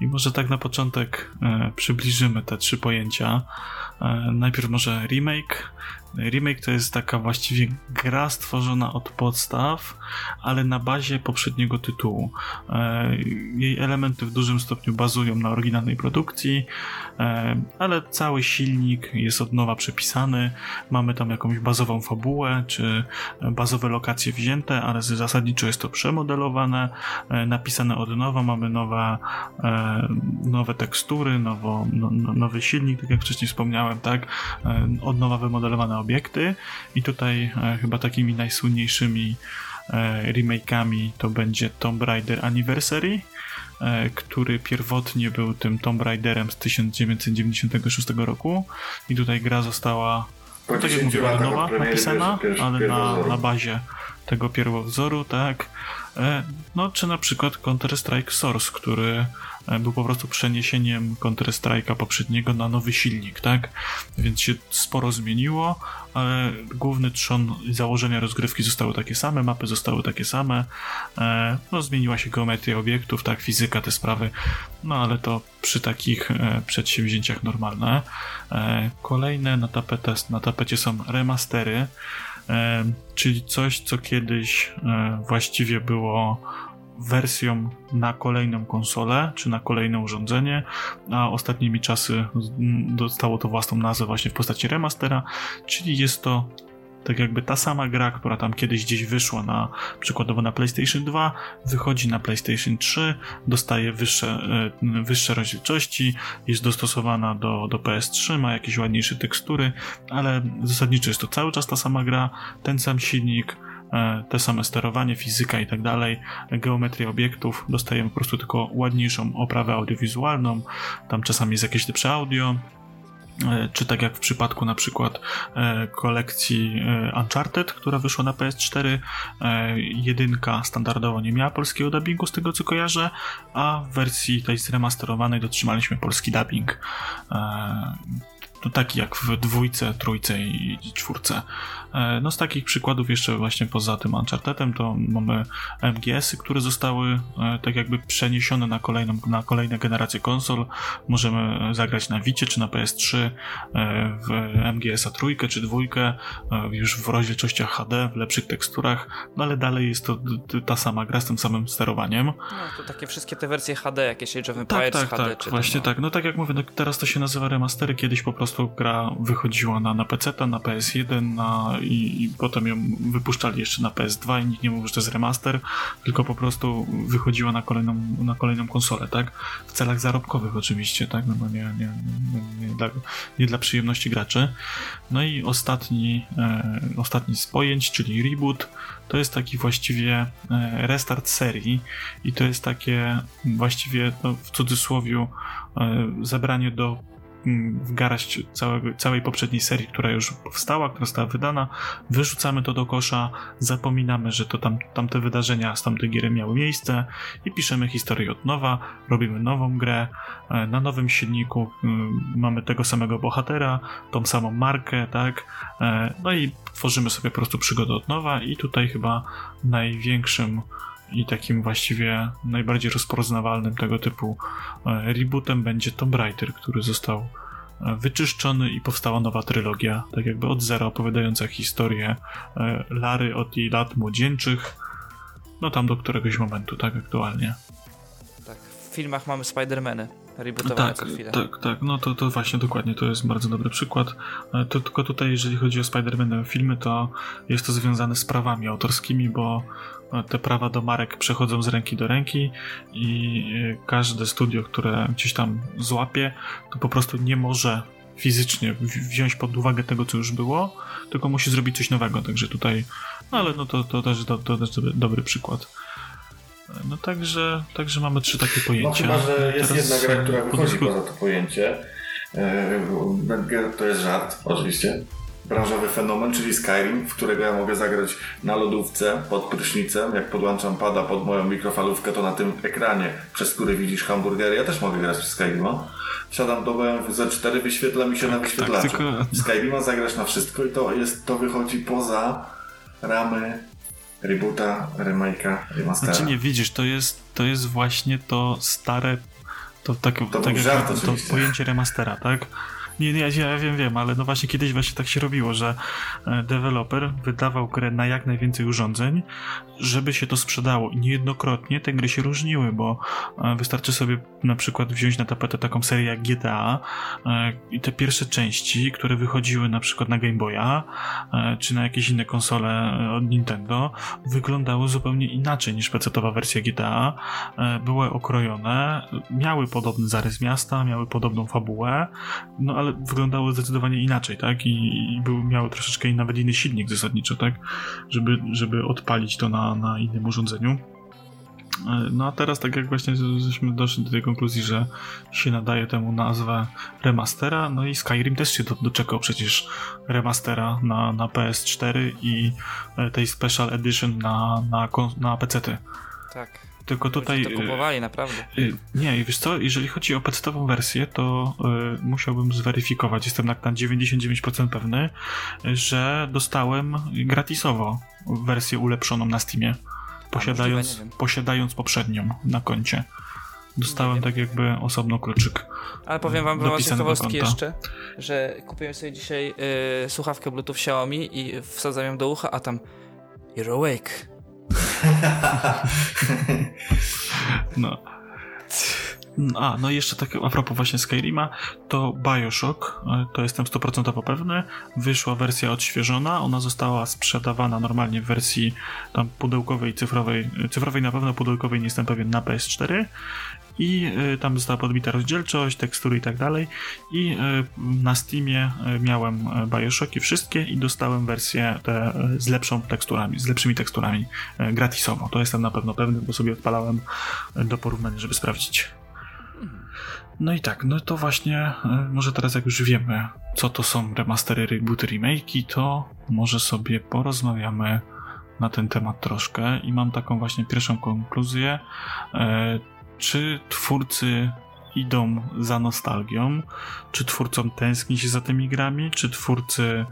Speaker 1: I może tak na początek e, przybliżymy te trzy pojęcia. E, najpierw może remake. Remake to jest taka właściwie gra stworzona od podstaw, ale na bazie poprzedniego tytułu. E, jej elementy w dużym stopniu bazują na oryginalnej produkcji, e, ale cały silnik jest od nowa przepisany. Mamy tam jakąś bazową fabułę, czy bazowe lokacje wzięte, ale zasadniczo jest to przemodelowane, e, napisane od nowa. Mamy nowe, nowe tekstury, nowo, no, no, nowy silnik, tak jak wcześniej wspomniałem, tak? Od nowa wymodelowane obiekty i tutaj e, chyba takimi najsłynniejszymi e, remake'ami to będzie Tomb Raider Anniversary, e, który pierwotnie był tym Tomb Raiderem z 1996 roku i tutaj gra została
Speaker 3: Po
Speaker 1: tak jak
Speaker 3: 10
Speaker 1: mówię, od
Speaker 3: latach
Speaker 1: nowa napisana, ale na, na bazie tego pierwowzoru, tak. No, czy na przykład Counter-Strike Source, który był po prostu przeniesieniem Counter-Strike'a poprzedniego na nowy silnik, tak? Więc się sporo zmieniło, ale główny trzon i założenia rozgrywki zostały takie same, mapy zostały takie same, e, no zmieniła się geometria obiektów, tak, fizyka, te sprawy, no ale to przy takich e, przedsięwzięciach normalne. E, Kolejne na, tapetę, na tapecie są remastery. czyli coś, co kiedyś właściwie było wersją na kolejną konsolę, czy na kolejne urządzenie, a ostatnimi czasy dostało to własną nazwę właśnie w postaci remastera, czyli jest to tak jakby ta sama gra, która tam kiedyś gdzieś wyszła na przykładowo na PlayStation 2, wychodzi na PlayStation 3, dostaje wyższe, e, wyższe rozdzielczości, jest dostosowana do, do PS3, ma jakieś ładniejsze tekstury, ale zasadniczo jest to cały czas ta sama gra, ten sam silnik, te same sterowanie, fizyka i tak dalej, geometria obiektów, dostajemy po prostu tylko ładniejszą oprawę audiowizualną, tam czasami jest jakieś lepsze audio, E, czy tak jak w przypadku na przykład e, kolekcji e, Uncharted, która wyszła na PS4, jedynka standardowo nie miała polskiego dubbingu z tego co kojarzę, a w wersji tej zremasterowanej dotrzymaliśmy polski dubbing. No taki jak w dwójce, trójce i czwórce. E, no z takich przykładów jeszcze właśnie poza tym Unchartedem to mamy MGS-y, które zostały e, tak jakby przeniesione na, kolejną, na kolejne generacje konsol. Możemy zagrać na Vicie czy na PS3 e, w MGS-a trójkę czy dwójkę już w rozdzielczościach HD, w lepszych teksturach, no ale dalej jest to ta sama gra z tym samym sterowaniem. No
Speaker 2: to takie wszystkie te wersje HD, jakieś Age of Empires
Speaker 1: tak, tak,
Speaker 2: HD.
Speaker 1: Tak, właśnie no. tak. No tak jak mówię, no teraz to się nazywa remastery, kiedyś po prostu prostu gra wychodziła na, na PC, na PS1 na, i, i, potem ją wypuszczali jeszcze na PS2 i nikt nie mówił, że to jest remaster, tylko po prostu wychodziła na kolejną, na kolejną konsolę, tak? W celach zarobkowych oczywiście, tak? No bo nie, nie, nie, nie, dla, nie dla przyjemności graczy. No i ostatni, e, ostatni z pojęć, czyli reboot, to jest taki właściwie e, restart serii i to jest takie właściwie no, w cudzysłowie e, zabranie do w garaść całego, całej poprzedniej serii, która już powstała, która została wydana, wyrzucamy to do kosza, zapominamy, że to tam, tamte wydarzenia z tamtej gier miały miejsce i piszemy historię od nowa, robimy nową grę, e, na nowym silniku mamy tego samego bohatera, tą samą markę, tak, e, no i tworzymy sobie po prostu przygodę od nowa i tutaj chyba największym i takim właściwie najbardziej rozpoznawalnym tego typu e, rebootem będzie Tomb Raider, który został e, wyczyszczony i powstała nowa trylogia, tak jakby od zera opowiadająca historię e, Lary od jej lat młodzieńczych, no tam do któregoś momentu, tak aktualnie.
Speaker 2: Tak, w filmach mamy Spider-Many rebootowane tak.
Speaker 1: Tak, tak, no to, to właśnie dokładnie, to jest bardzo dobry przykład. To, tylko tutaj, jeżeli chodzi o Spider-Man filmy, to jest to związane z prawami autorskimi, bo te prawa do marek przechodzą z ręki do ręki i e, każde studio, które gdzieś tam złapie, to po prostu nie może fizycznie wziąć pod uwagę tego, co już było, tylko musi zrobić coś nowego. Także tutaj, no ale no to, to, też, to, to też dobry, przykład. No także, także mamy trzy takie pojęcia.
Speaker 3: No chyba, że jest Teraz jedna gra, która wychodzi poza to pojęcie. E, to jest żart, oczywiście branżowy fenomen, czyli Skyrim, w którego ja mogę zagrać na lodówce pod prysznicem. Jak podłączam pada pod moją mikrofalówkę, to na tym ekranie, przez który widzisz hamburgery, ja też mogę grać w Skyrima. Siadam do BMW Z4, wyświetla mi się na tak, wyświetlaczu. Tak, tylko... Skyrima zagrasz na wszystko i to jest, to wychodzi poza ramy reboota, remake'a, remastera.
Speaker 1: Znaczy nie, widzisz, to jest, to jest właśnie to stare to, tak, to, tak, to pojęcie remastera, tak? Nie, nie, ja wiem, wiem, ale no właśnie kiedyś właśnie tak się robiło, że e, deweloper wydawał grę na jak najwięcej urządzeń, żeby się to sprzedało. I niejednokrotnie te gry się różniły, bo e, wystarczy sobie na przykład wziąć na tapetę taką serię jak GTA e, i te pierwsze części, które wychodziły na przykład na Game Boya, czy na jakieś inne konsole od Nintendo, wyglądały zupełnie inaczej niż PC-towa wersja GTA. Były okrojone, miały podobny zarys miasta, miały podobną fabułę, no ale wyglądały zdecydowanie inaczej, tak? I, i był, miały troszeczkę nawet inny silnik zasadniczo, tak? Żeby, żeby odpalić to na, na innym urządzeniu. E, no a teraz, tak jak właśnie żeśmy doszli do tej konkluzji, że się nadaje temu nazwę remastera, no i Skyrim też się do, doczekał przecież remastera na, na PS4 i e, tej Special Edition na, na, na PC-ty.
Speaker 2: Tak.
Speaker 1: Tylko tutaj.
Speaker 2: To y, kupowali, naprawdę.
Speaker 1: Y, nie, wiesz co, jeżeli chodzi o podstawową wersję, to y, musiałbym zweryfikować. Jestem na, na 99% pewny, że dostałem gratisowo wersję ulepszoną na Steamie, posiadając, posiadając poprzednią na koncie. Dostałem tak jakby osobno kluczyk.
Speaker 2: Ale powiem wam w ciekawostki jeszcze, że kupiłem sobie dzisiaj y, słuchawkę Bluetooth Xiaomi i wsadzam ją do ucha, a tam You're awake.
Speaker 1: no. A, no i jeszcze tak a propos właśnie Skyrima, to Bioshock, e, to jestem 100% pewny, wyszła wersja odświeżona, ona została sprzedawana normalnie w wersji tam pudełkowej, cyfrowej, cyfrowej na pewno, pudełkowej nie jestem pewien, na PS4 i y, tam została podbita rozdzielczość, tekstury i tak dalej i y, na Steamie y, miałem Bioshocki wszystkie i dostałem wersję te z lepszą teksturami, z lepszymi teksturami gratisowo. To jestem na pewno pewny, bo sobie odpalałem do porównania, żeby sprawdzić. No i tak, no to właśnie, może teraz jak już wiemy, co to są remastery, rebooty, remake'i, to może sobie porozmawiamy na ten temat troszkę i mam taką właśnie pierwszą konkluzję czy twórcy idą za nostalgią, czy twórcom tęskni się za tymi grami, czy twórcy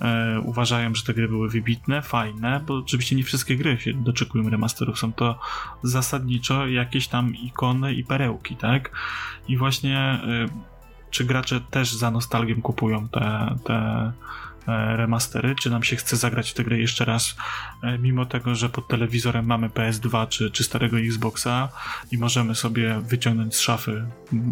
Speaker 1: e, uważają, że te gry były wybitne, fajne, bo oczywiście nie wszystkie gry się doczekują remasterów, są to zasadniczo jakieś tam ikony i perełki, tak? I właśnie e, czy gracze też za nostalgią kupują te, te remastery, czy nam się chce zagrać w tę grę jeszcze raz, e, mimo tego, że pod telewizorem mamy PS2 czy, czy starego Xboxa i możemy sobie wyciągnąć z szafy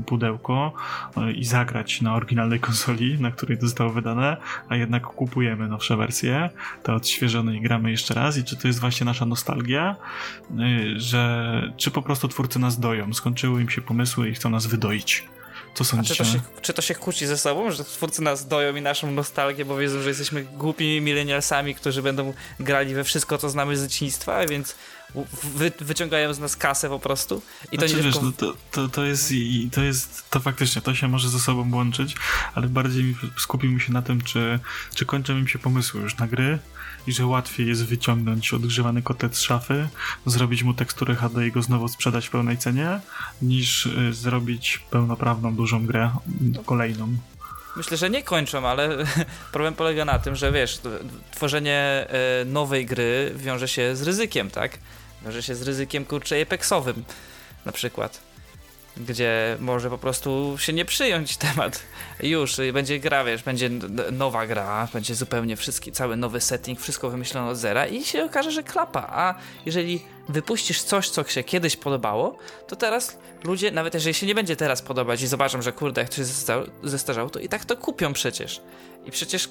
Speaker 1: pudełko e, i zagrać na oryginalnej konsoli, na której to zostało wydane, a jednak kupujemy nowsze wersje, te odświeżone i gramy jeszcze raz? I czy to jest właśnie nasza nostalgia, że czy po prostu twórcy nas doją, skończyły im się pomysły i chcą nas wydoić. Co sądzicie?
Speaker 2: Czy to, się, czy to się kłóci ze sobą, że twórcy nas doją i naszą nostalgię, bo wiedzą, że jesteśmy głupimi milenialsami, którzy będą grali we wszystko, co znamy z dzieciństwa, więc wy, wyciągają z nas kasę po prostu.
Speaker 1: I znaczy, to nie wiesz, tylko... no to, to, to, jest, to jest, to faktycznie, to się może ze sobą łączyć, ale bardziej skupimy się na tym, czy, czy kończą im się pomysły już na gry, i że łatwiej jest wyciągnąć odgrzewany kotlet z szafy, zrobić mu teksturę HD i go znowu sprzedać w pełnej cenie, niż y, zrobić pełnoprawną, dużą grę kolejną.
Speaker 2: Myślę, że nie kończą, ale problem polega na tym, że wiesz, tworzenie y, nowej gry wiąże się z ryzykiem, tak? Wiąże się z ryzykiem kurczę apexowym na przykład gdzie może po prostu się nie przyjąć temat. Już będzie gra, wiesz, będzie nowa gra, będzie zupełnie wszystkie, cały nowy setting, wszystko wymyślono od zera i się okaże, że klapa. A jeżeli wypuścisz coś, co się kiedyś podobało, to teraz ludzie, nawet jeżeli się nie będzie teraz podobać i zobaczą, że kurde, jak się zestarzało, to i tak to kupią przecież. I przecież e,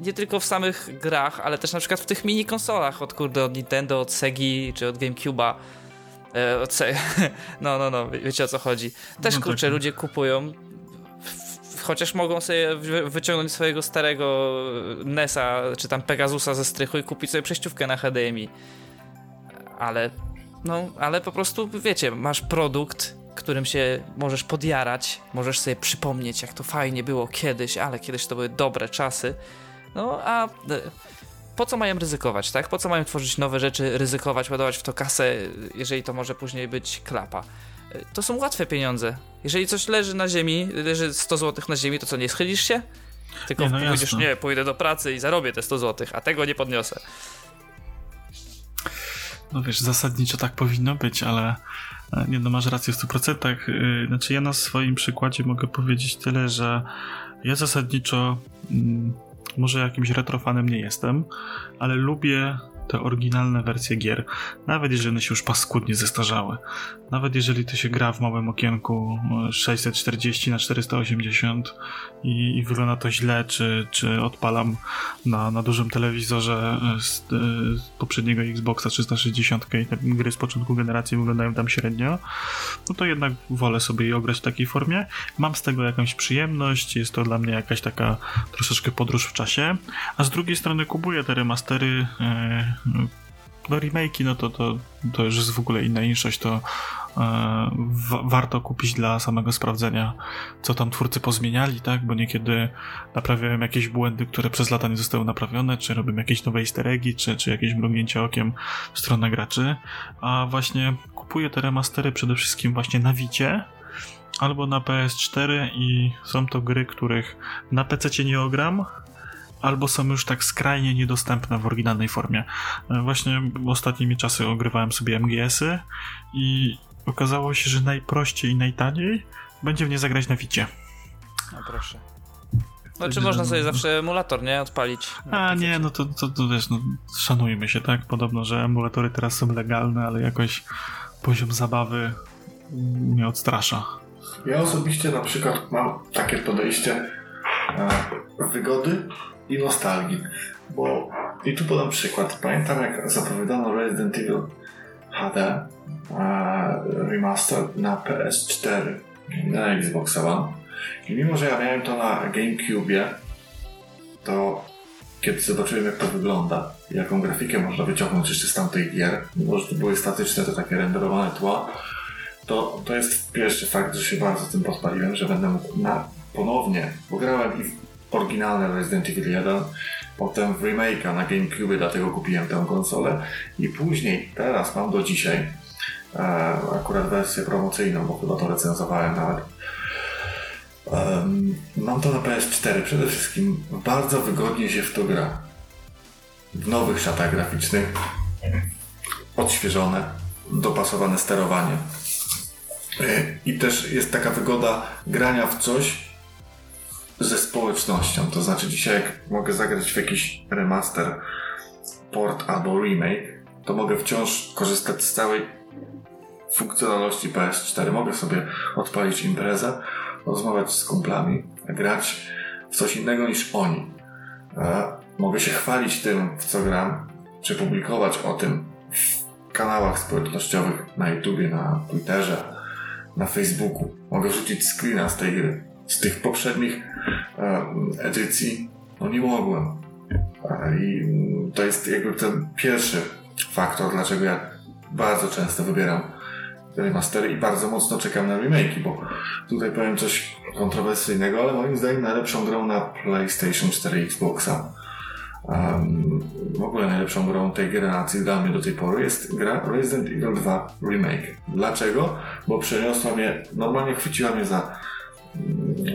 Speaker 2: nie tylko w samych grach, ale też na przykład w tych mini konsolach od kurde, od Nintendo, od Segi czy od GameCube'a no, no, no, wiecie o co chodzi. Też no kurczę, tak. ludzie kupują chociaż mogą sobie wyciągnąć swojego starego NESa, czy tam Pegasusa ze strychu i kupić sobie przejściówkę na HDMI. Ale, no, ale po prostu, wiecie, masz produkt, którym się możesz podjarać, możesz sobie przypomnieć, jak to fajnie było kiedyś, ale kiedyś to były dobre czasy. No, a e, po co mają ryzykować, tak? Po co mają tworzyć nowe rzeczy, ryzykować, ładować w to kasę, jeżeli to może później być klapa? To są łatwe pieniądze. Jeżeli coś leży na ziemi, leży 100 zł na ziemi, to co, nie schylisz się? Tylko nie, no powiedziesz, nie, pójdę do pracy i zarobię te 100 zł, a tego nie podniosę.
Speaker 1: No wiesz, zasadniczo tak powinno być, ale e, nie no, masz rację w 100%. Y, znaczy ja na swoim przykładzie mogę powiedzieć tyle, że ja zasadniczo mm, może jakimś retrofanem nie jestem, ale lubię te oryginalne wersje gier, nawet jeżeli one się już paskudnie zestarzały. Nawet jeżeli to się gra w małym okienku 640 na 480 i, i wygląda to źle, czy, czy odpalam na, na dużym telewizorze z, z poprzedniego Xboxa 360 i te gry z początku generacji wyglądają tam średnio, no to jednak wolę sobie je ograć w takiej formie. Mam z tego jakąś przyjemność, jest to dla mnie jakaś taka troszeczkę podróż w czasie, a z drugiej strony kupuję te remastery no remake'i, no to, to, to już jest w ogóle inna inszość, to e, warto kupić dla samego sprawdzenia, co tam twórcy pozmieniali, tak, bo niekiedy naprawiają jakieś błędy, które przez lata nie zostały naprawione, czy robią jakieś nowe easter eggi, czy, czy jakieś mrugnięcie okiem w stronę graczy, a właśnie kupuję te remastery przede wszystkim właśnie na Wicie, albo na PS4 i są to gry, których na PC nie ogram, albo są już tak skrajnie niedostępne w oryginalnej formie. E, właśnie ostatnimi czasy ogrywałem sobie MGS-y i okazało się, że najprościej i najtaniej będzie w nie zagrać na Wicie.
Speaker 2: No proszę. No czy można sobie zawsze emulator, nie? Odpalić.
Speaker 1: A nie, no to, to, to wiesz, no, szanujmy się, tak? Podobno, że emulatory teraz są legalne, ale jakoś poziom zabawy mnie odstrasza.
Speaker 3: Ja osobiście na przykład mam takie podejście e, wygody i nostalgii, bo i tu podam przykład. Pamiętam jak zapowiadano Resident Evil HD remaster na PS4 na Xbox One. I mimo, że ja miałem to na GameCube, to kiedy zobaczyłem jak to wygląda, jaką grafikę można wyciągnąć jeszcze z tamtych gier, że to były statyczne, to takie renderowane tła, to, to jest pierwszy fakt, że się bardzo tym podpaliłem, że będę mógł na, ponownie, bo grałem i w oryginalne Resident Evil 1, potem w remake'a na GameCube, dlatego kupiłem tę konsolę i później, teraz mam do dzisiaj e, akurat wersję promocyjną, bo chyba to recenzowałem nawet. Um, mam to na PS4 przede wszystkim. Bardzo wygodnie się w to gra. W nowych szatach graficznych. Odświeżone, dopasowane sterowanie. I też jest taka wygoda grania w coś ze społecznością. To znaczy, dzisiaj, jak mogę zagrać w jakiś remaster, port albo remake, to mogę wciąż korzystać z całej funkcjonalności PS4. Mogę sobie odpalić imprezę, rozmawiać z kumplami, grać w coś innego niż oni. Mogę się chwalić tym, w co gram, czy publikować o tym w kanałach społecznościowych na YouTubie, na Twitterze, na Facebooku. Mogę wrzucić screena z tej gry. Z tych poprzednich e, edycji, no nie mogłem. I to jest jakby ten pierwszy faktor, dlaczego ja bardzo często wybieram remastery i bardzo mocno czekam na remake, bo tutaj powiem coś kontrowersyjnego, ale moim zdaniem najlepszą grą na PlayStation 4 Xboxa um, w ogóle najlepszą grą tej generacji dla mnie do tej pory jest gra Resident Evil 2 Remake. Dlaczego? Bo przeniosła mnie, normalnie chwyciła mnie za,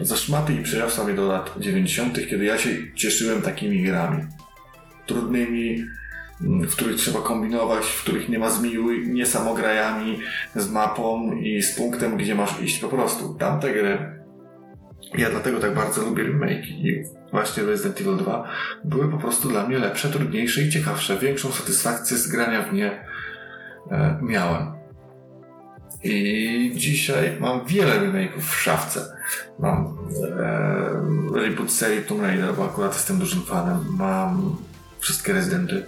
Speaker 3: za szmaty i przeniosła mnie do lat 90., kiedy ja się cieszyłem takimi grami. Trudnymi, mm, w których trzeba kombinować, w których nie ma zmiły, nie samograjami, z mapą i z punktem, gdzie masz iść po prostu. Tamte gry ja dlatego tak bardzo lubię remake i właśnie Resident Evil 2 były po prostu dla mnie lepsze, trudniejsze i ciekawsze. Większą satysfakcję z grania w nie e, miałem. I dzisiaj mam wiele remake'ów w szafce. Mam e, reboot serii Tomb Raider, bo akurat jestem dużym fanem. Mam wszystkie Residenty.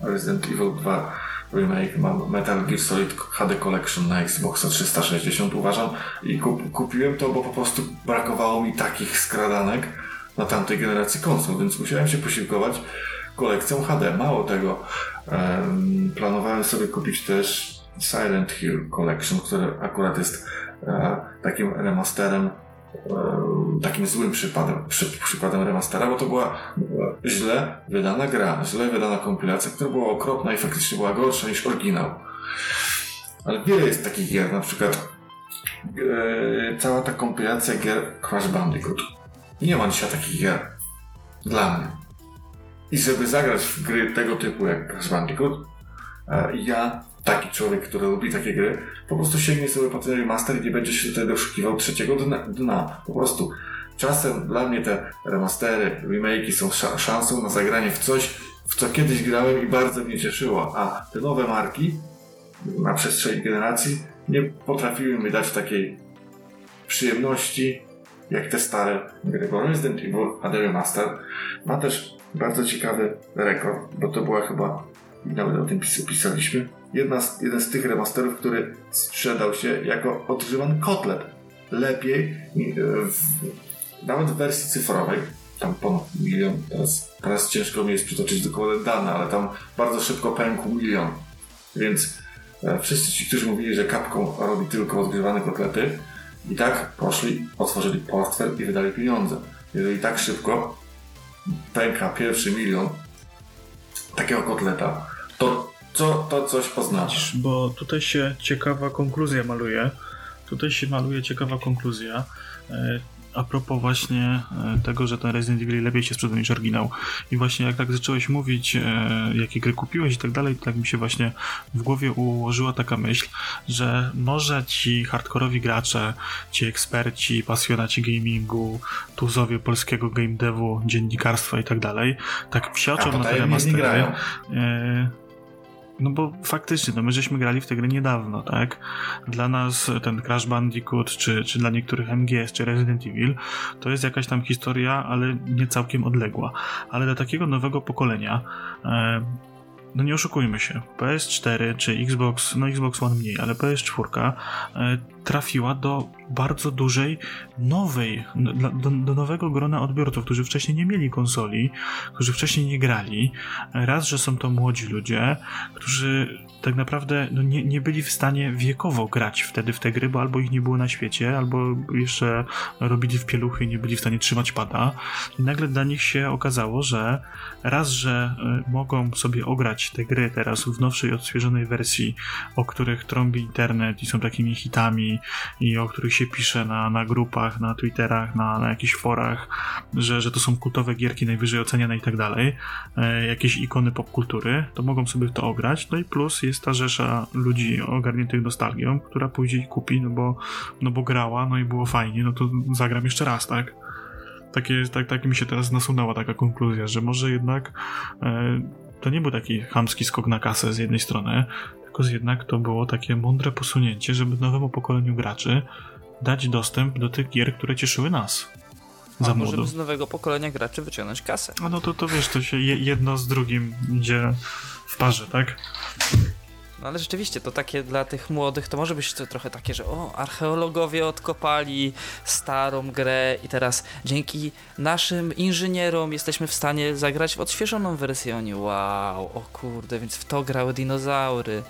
Speaker 3: Resident Evil 2 remake, mam Metal Gear Solid HD Collection na Xboxa 360 uważam i kup, kupiłem to, bo po prostu brakowało mi takich skradanek na tamtej generacji konsol, więc musiałem się posiłkować kolekcją HD. Mało tego, um, planowałem sobie kupić też Silent Hill Collection, który akurat jest e, takim remasterem takim złym przypadem, przy, przykładem remastera, bo to była źle wydana gra, źle wydana kompilacja, która była okropna i faktycznie była gorsza niż oryginał. Ale wiele jest takich gier, na przykład e, cała ta kompilacja gier Crash Bandicoot. Nie ma dzisiaj takich gier. Dla mnie. I żeby zagrać w gry tego typu jak Crash Bandicoot, e, ja taki człowiek, który lubi takie gry, po prostu sięgnie sobie po ten remaster i nie będzie się tutaj doszukiwał trzeciego dna, dna. Po prostu. Czasem dla mnie te remastery, remake'i są szansą na zagranie w coś, w co kiedyś grałem i bardzo mnie cieszyło. A te nowe marki na przestrzeni generacji nie potrafiły mi dać takiej przyjemności jak te stare gry. Bo Resident Evil HD Remaster ma też bardzo ciekawy rekord, bo to była chyba, nawet o tym pisaliśmy, jedna z, jeden z tych remasterów, który sprzedał się jako odgrzewany kotlet. Lepiej, e, w, nawet w wersji cyfrowej, tam ponad milion, teraz, teraz ciężko mi jest przytoczyć dokładne dane, ale tam bardzo szybko pękł milion. Więc e, wszyscy ci, którzy mówili, że kapką robi tylko odgrzewane kotlety, i tak poszli, otworzyli portfel i wydali pieniądze. Jeżeli tak szybko pęka pierwszy milion takiego kotleta, to co to coś oznacza?
Speaker 1: Bo tutaj się ciekawa konkluzja maluje. Tutaj się maluje ciekawa konkluzja. E, a propos właśnie e, tego, że ten Resident Evil lepiej się sprzedał niż oryginał. I właśnie jak tak zacząłeś mówić, e, jakie gry kupiłeś i tak dalej, to tak mi się właśnie w głowie ułożyła taka myśl, że może ci hardkorowi gracze, ci eksperci, pasjonaci gamingu, tuzowie polskiego game devu, dziennikarstwa i tak dalej, tak psioczą na te remastery. No bo faktycznie, no my żeśmy grali w tę grę niedawno, tak? Dla nas ten Crash Bandicoot, czy, czy dla niektórych MGS, czy Resident Evil, to jest jakaś tam historia, ale nie całkiem odległa. Ale dla takiego nowego pokolenia, e, no nie oszukujmy się, PS4 czy Xbox, no Xbox One mniej, ale PS4 e, trafiła do bardzo dużej, nowej, do, do, nowego grona odbiorców, którzy wcześniej nie mieli konsoli, którzy wcześniej nie grali. Raz, że są to młodzi ludzie, którzy tak naprawdę no, nie, nie byli w stanie wiekowo grać wtedy w te gry, bo albo ich nie było na świecie, albo jeszcze robili w pieluchy i nie byli w stanie trzymać pada. I nagle dla nich się okazało, że raz, że y, mogą sobie ograć te gry teraz w nowszej, odświeżonej wersji, o których trąbi internet i są takimi hitami i o których się pisze na, na grupach, na Twitterach, na, na jakichś forach, że, że to są kultowe gierki najwyżej oceniane i tak dalej, e, jakieś ikony popkultury, to mogą sobie to ograć. No i plus jest ta rzesza ludzi ogarniętych nostalgią, która pójdzie i kupi, no bo, no bo grała, no i było fajnie, no to zagram jeszcze raz, tak? Takie, tak, tak mi się teraz nasunęła taka konkluzja, że może jednak e, to nie był taki chamski skok na kasę z jednej strony, tylko jednak to było takie mądre posunięcie, żeby nowemu pokoleniu graczy dać dostęp do tych gier, które cieszyły nas.
Speaker 2: Za młodo. żeby z nowego pokolenia graczy wyciągnąć kasę.
Speaker 1: A no to, to wiesz, to się jedno z drugim idzie w parze, tak?
Speaker 2: No ale rzeczywiście, to takie dla tych młodych, to może być to trochę takie, że o, archeologowie odkopali starą grę i teraz dzięki naszym inżynierom jesteśmy w stanie zagrać w odświeżoną wersję. Oni, wow, o kurde, więc w to grały dinozaury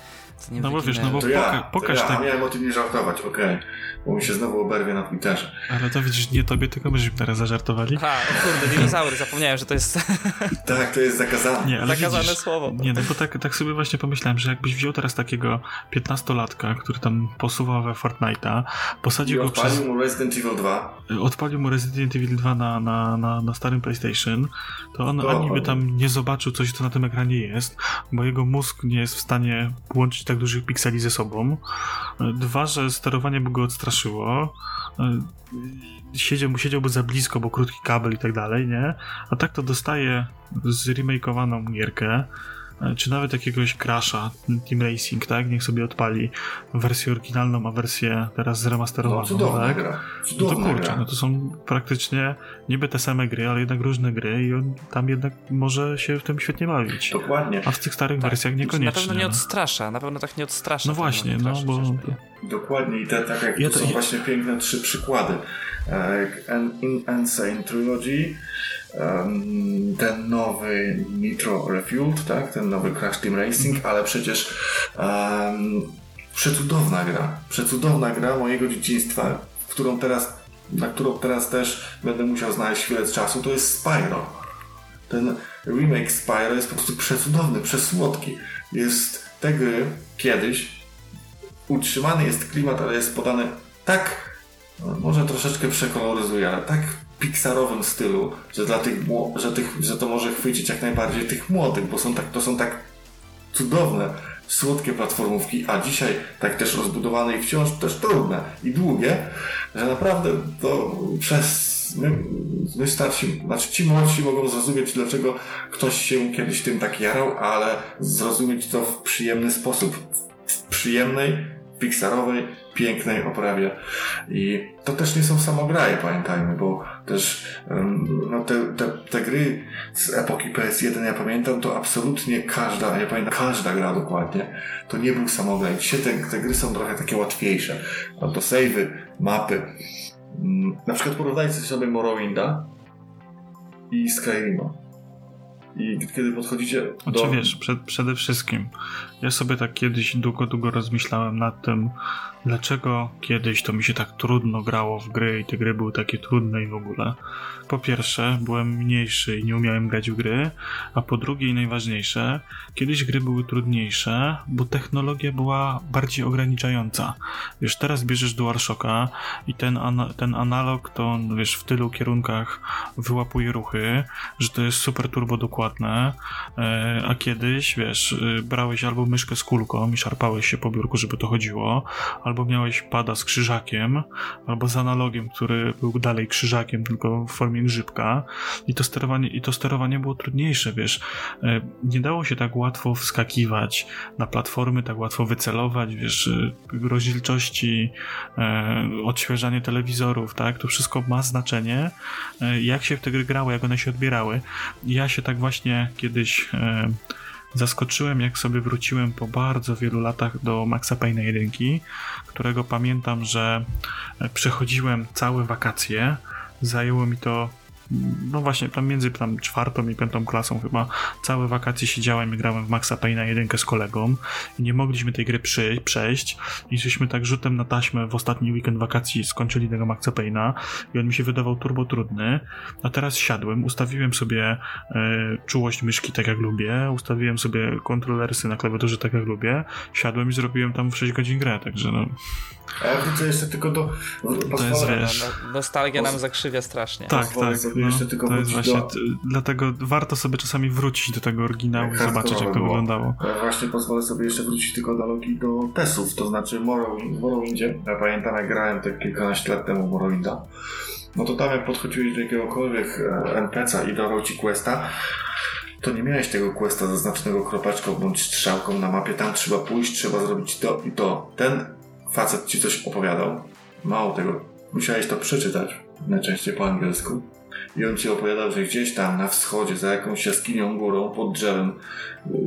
Speaker 1: no bo wiesz, no bo
Speaker 3: to
Speaker 1: poka
Speaker 3: ja,
Speaker 1: pokaż
Speaker 3: ja, tak. miałem o tym nie żartować, okej. Okay. Bo mi się znowu oberwie na Twitterze.
Speaker 1: Ale to widzisz, nie tobie, tylko myśmy teraz zażartowali.
Speaker 2: Aha, o kurde, dinozaury, zapomniałem, że to jest...
Speaker 3: tak, to jest zakazane.
Speaker 2: Nie, ale zakazane widzisz, słowo.
Speaker 1: Nie, no bo tak, tak sobie właśnie pomyślałem, że jakbyś wziął teraz takiego 15-latka, który tam posuwa we Fortnite'a, posadził
Speaker 3: I
Speaker 1: go
Speaker 3: przez... odpalił mu Resident Evil 2.
Speaker 1: Odpalił mu Resident Evil 2 na, na, na, na starym PlayStation, to on to ani by tam nie zobaczył coś, co na tym ekranie jest, bo jego mózg nie jest w stanie łączyć tak dużych pikseli ze sobą. Dwa, że sterowanie by go odstraszyło. Siedział, siedziałby za blisko, bo krótki kabel i tak dalej, nie? A tak to dostaje zremakeowaną gierkę czy nawet jakiegoś Crasha, Team Racing, tak? Niech sobie odpali wersję oryginalną, a wersję teraz zremasterowaną, no, cudowna tak?
Speaker 3: Gra. Cudowna
Speaker 1: no to kurczę,
Speaker 3: gra.
Speaker 1: no to są praktycznie niby te same gry, ale jednak różne gry i on tam jednak może się w tym świetnie bawić.
Speaker 3: Dokładnie.
Speaker 1: A w tych starych tak. wersjach niekoniecznie. Na
Speaker 2: pewno nie odstrasza, na pewno tak nie odstrasza.
Speaker 1: No właśnie, no bo...
Speaker 3: Dokładnie i te, tak jak ja to, są ja... właśnie piękne trzy przykłady. In Insane Trilogy, ten nowy Nitro Refueled, tak? ten nowy Crash Team Racing, ale przecież um, przecudowna gra, przecudowna gra mojego dzieciństwa, którą teraz, na którą teraz też będę musiał znaleźć chwilę czasu, to jest Spyro. Ten remake Spyro jest po prostu przecudowny, przesłodki. Jest te gry kiedyś utrzymany jest klimat, ale jest podany tak, no, może troszeczkę przekoloryzuje, ale tak pixarowym stylu, że dla tych, że, tych, że to może chwycić jak najbardziej tych młodych, bo są tak, to są tak cudowne, słodkie platformówki, a dzisiaj tak też rozbudowane i wciąż też trudne i długie, że naprawdę to przez my, my starsi, znaczy ci młodsi mogą zrozumieć, dlaczego ktoś się kiedyś tym tak jarał, ale zrozumieć to w przyjemny sposób, w przyjemnej, pixarowej, pięknej oprawie. I to też nie są samograje, pamiętajmy, bo też no, te, te, te gry z epoki PS1, ja pamiętam, to absolutnie każda, ja pamiętam, każda gra dokładnie, to nie był samograj. Dzisiaj te, te gry są trochę takie łatwiejsze. No to savey, mapy. Mm, na przykład porównajcie sobie Morrowinda i Skyrima. I kiedy podchodzicie do...
Speaker 1: Znaczy wiesz, przed, przede wszystkim ja sobie tak kiedyś długo, długo rozmyślałem nad tym, dlaczego kiedyś to mi się tak trudno grało w gry i te gry były takie trudne i w ogóle. Po pierwsze, byłem mniejszy i nie umiałem grać w gry, a po drugie i najważniejsze, kiedyś gry były trudniejsze, bo technologia była bardziej ograniczająca. Wiesz, teraz bierzesz DualShocka i ten, ana ten analog to, no wiesz, w tylu kierunkach wyłapuje ruchy, że to jest super turbo dokładne, e, a kiedyś, wiesz, y, brałeś albo myszkę z kulką i szarpałeś się po biurku, żeby to chodziło, albo miałeś pada z krzyżakiem, albo z analogiem, który był dalej krzyżakiem, tylko w formie grzybka i to sterowanie, i to sterowanie było trudniejsze, wiesz. E, nie dało się tak łatwo wskakiwać na platformy, tak łatwo wycelować, wiesz, e, rozdzielczości, e, odświeżanie telewizorów, tak, to wszystko ma znaczenie, jak się w te gry grało, jak one się odbierały. Ja się tak właśnie kiedyś zaskoczyłem, jak sobie wróciłem po bardzo wielu latach do Maxa Payne 1, którego pamiętam, że przechodziłem całe wakacje. Zajęło mi to no właśnie, tam między tam czwartą i piątą klasą chyba całe wakacje siedziałem i grałem w Maxa Payne'a jedynkę z kolegą i nie mogliśmy tej gry przy, przejść i żeśmy tak rzutem na taśmę w ostatni weekend wakacji skończyli tego Maxa Payne'a i on mi się wydawał turbo trudny, a teraz siadłem, ustawiłem sobie e, czułość myszki tak jak lubię, ustawiłem sobie kontrolersy na klawiaturze tak jak lubię, siadłem i zrobiłem tam w 6 godzin grę, także no...
Speaker 3: A ja widzę jeszcze tylko do...
Speaker 1: To jest, wiesz...
Speaker 2: No, nostalgia nam zakrzywia strasznie.
Speaker 1: Tak, tak. No, jeszcze tylko to jest właśnie, do... dlatego warto sobie czasami wrócić do tego oryginału i zobaczyć, jak to było. wyglądało.
Speaker 3: Właśnie pozwolę sobie jeszcze wrócić tylko do logii do testów, to znaczy Morrowind, w Morrowindzie. Ja pamiętam, jak grałem te kilkanaście lat temu Morrowinda. No to tam jak podchodziłeś do jakiegokolwiek e, NPC'a i dawał ci questa, to nie miałeś tego questa zaznaczonego kropeczką bądź strzałką na mapie. Tam trzeba pójść, trzeba zrobić to i to. Ten facet ci coś opowiadał. Mało tego, musiałeś to przeczytać, najczęściej po angielsku. I on ci opowiadał, że gdzieś tam na wschodzie, za jakąś jaskinią górą, pod drzewem,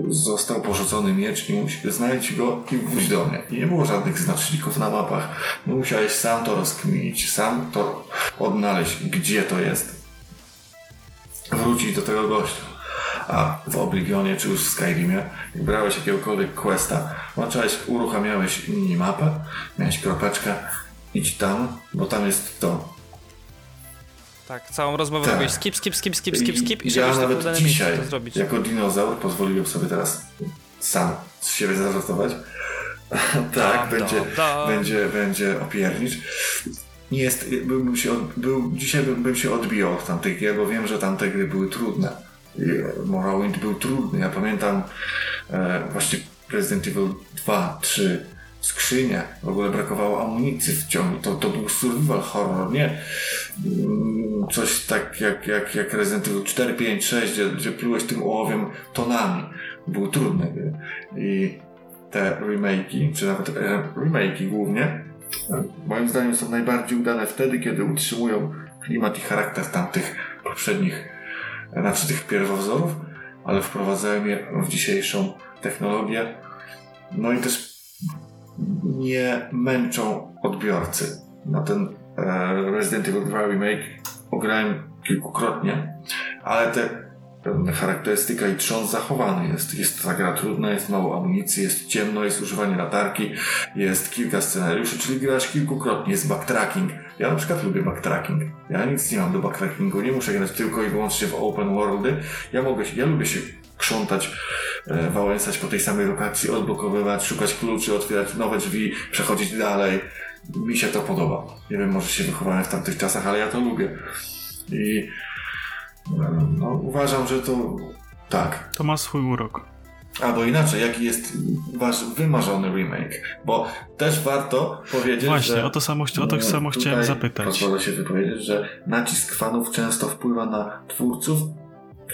Speaker 3: został porzucony miecz i musi, znajdź go i wróć do mnie. I nie było żadnych znaczników na mapach. Musiałeś sam to rozkminić, sam to odnaleźć, gdzie to jest. Wrócić do tego gościa. A w Oblivionie czy już w Skyrimie, jak brałeś jakiegokolwiek questa, włączałeś, uruchamiałeś minimapę, miałeś kropeczkę, idź tam, bo tam jest to.
Speaker 2: Tak, całą rozmowę tak. robisz skip, skip, skip, skip, skip, skip i
Speaker 3: ja nawet dzisiaj, to zrobić. jako dinozaur, pozwoliłem sobie teraz sam z siebie zażartować. tak, da, będzie, da, da. będzie, będzie opiernicz. Nie jest, bym się, od, był, dzisiaj bym, bym się odbijał od tamtych gier, bo wiem, że tamte gry były trudne. Morrowind był trudny. Ja pamiętam e, właśnie Resident Evil 2, 3, skrzynia, w ogóle brakowało amunicji w ciągu. To, to był survival horror, nie mm, coś tak jak, jak, jak Resident Evil 4, 5, 6, gdzie, gdzie plułeś tym ołowiem tonami. Był trudny. I te remake'i, czy nawet remake'i głównie, moim zdaniem są najbardziej udane wtedy, kiedy utrzymują klimat i charakter tamtych poprzednich, znaczy tych pierwowzorów, ale wprowadzają je w dzisiejszą technologię. No i też nie męczą odbiorcy. Na ten e, Resident Evil 2 Remake ograłem kilkukrotnie, ale te charakterystyka i trząs zachowany jest. Jest ta gra trudna, jest mało amunicji, jest ciemno, jest używanie latarki, jest kilka scenariuszy, czyli grasz kilkukrotnie, jest backtracking. Ja na przykład lubię backtracking. Ja nic nie mam do backtrackingu, nie muszę grać tylko i wyłącznie w open worldy. Ja mogę, ja lubię się krzątać, wałęsać po tej samej lokacji, odblokowywać, szukać kluczy, otwierać nowe drzwi, przechodzić dalej. Mi się to podoba. Nie wiem, może się wychowałem w tamtych czasach, ale ja to lubię. I e, no, uważam, że to tak.
Speaker 1: To ma swój urok.
Speaker 3: Albo inaczej, jaki jest wasz wymarzony remake? Bo też warto powiedzieć,
Speaker 1: Właśnie,
Speaker 3: że...
Speaker 1: o to samo, o to samo chciałem zapytać.
Speaker 3: Pozwolę się wypowiedzieć, że nacisk fanów często wpływa na twórców,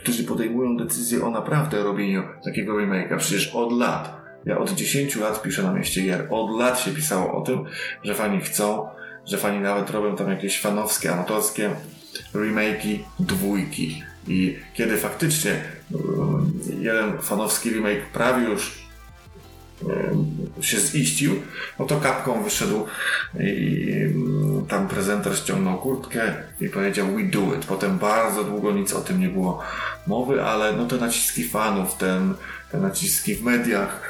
Speaker 3: którzy podejmują decyzję o naprawdę robieniu takiego remake'a. Przecież od lat, ja od 10 lat piszę na mieście gier, od lat się pisało o tym, że fani chcą, że fani nawet robią tam jakieś fanowskie, amatorskie remake'i dwójki. I kiedy faktycznie um, jeden fanowski remake prawie już się ziścił, no to kapką wyszedł i mm, tam prezenter ściągnął kurtkę i powiedział we do it. Potem bardzo długo nic o tym nie było mowy, ale no te naciski fanów, ten, te naciski w mediach,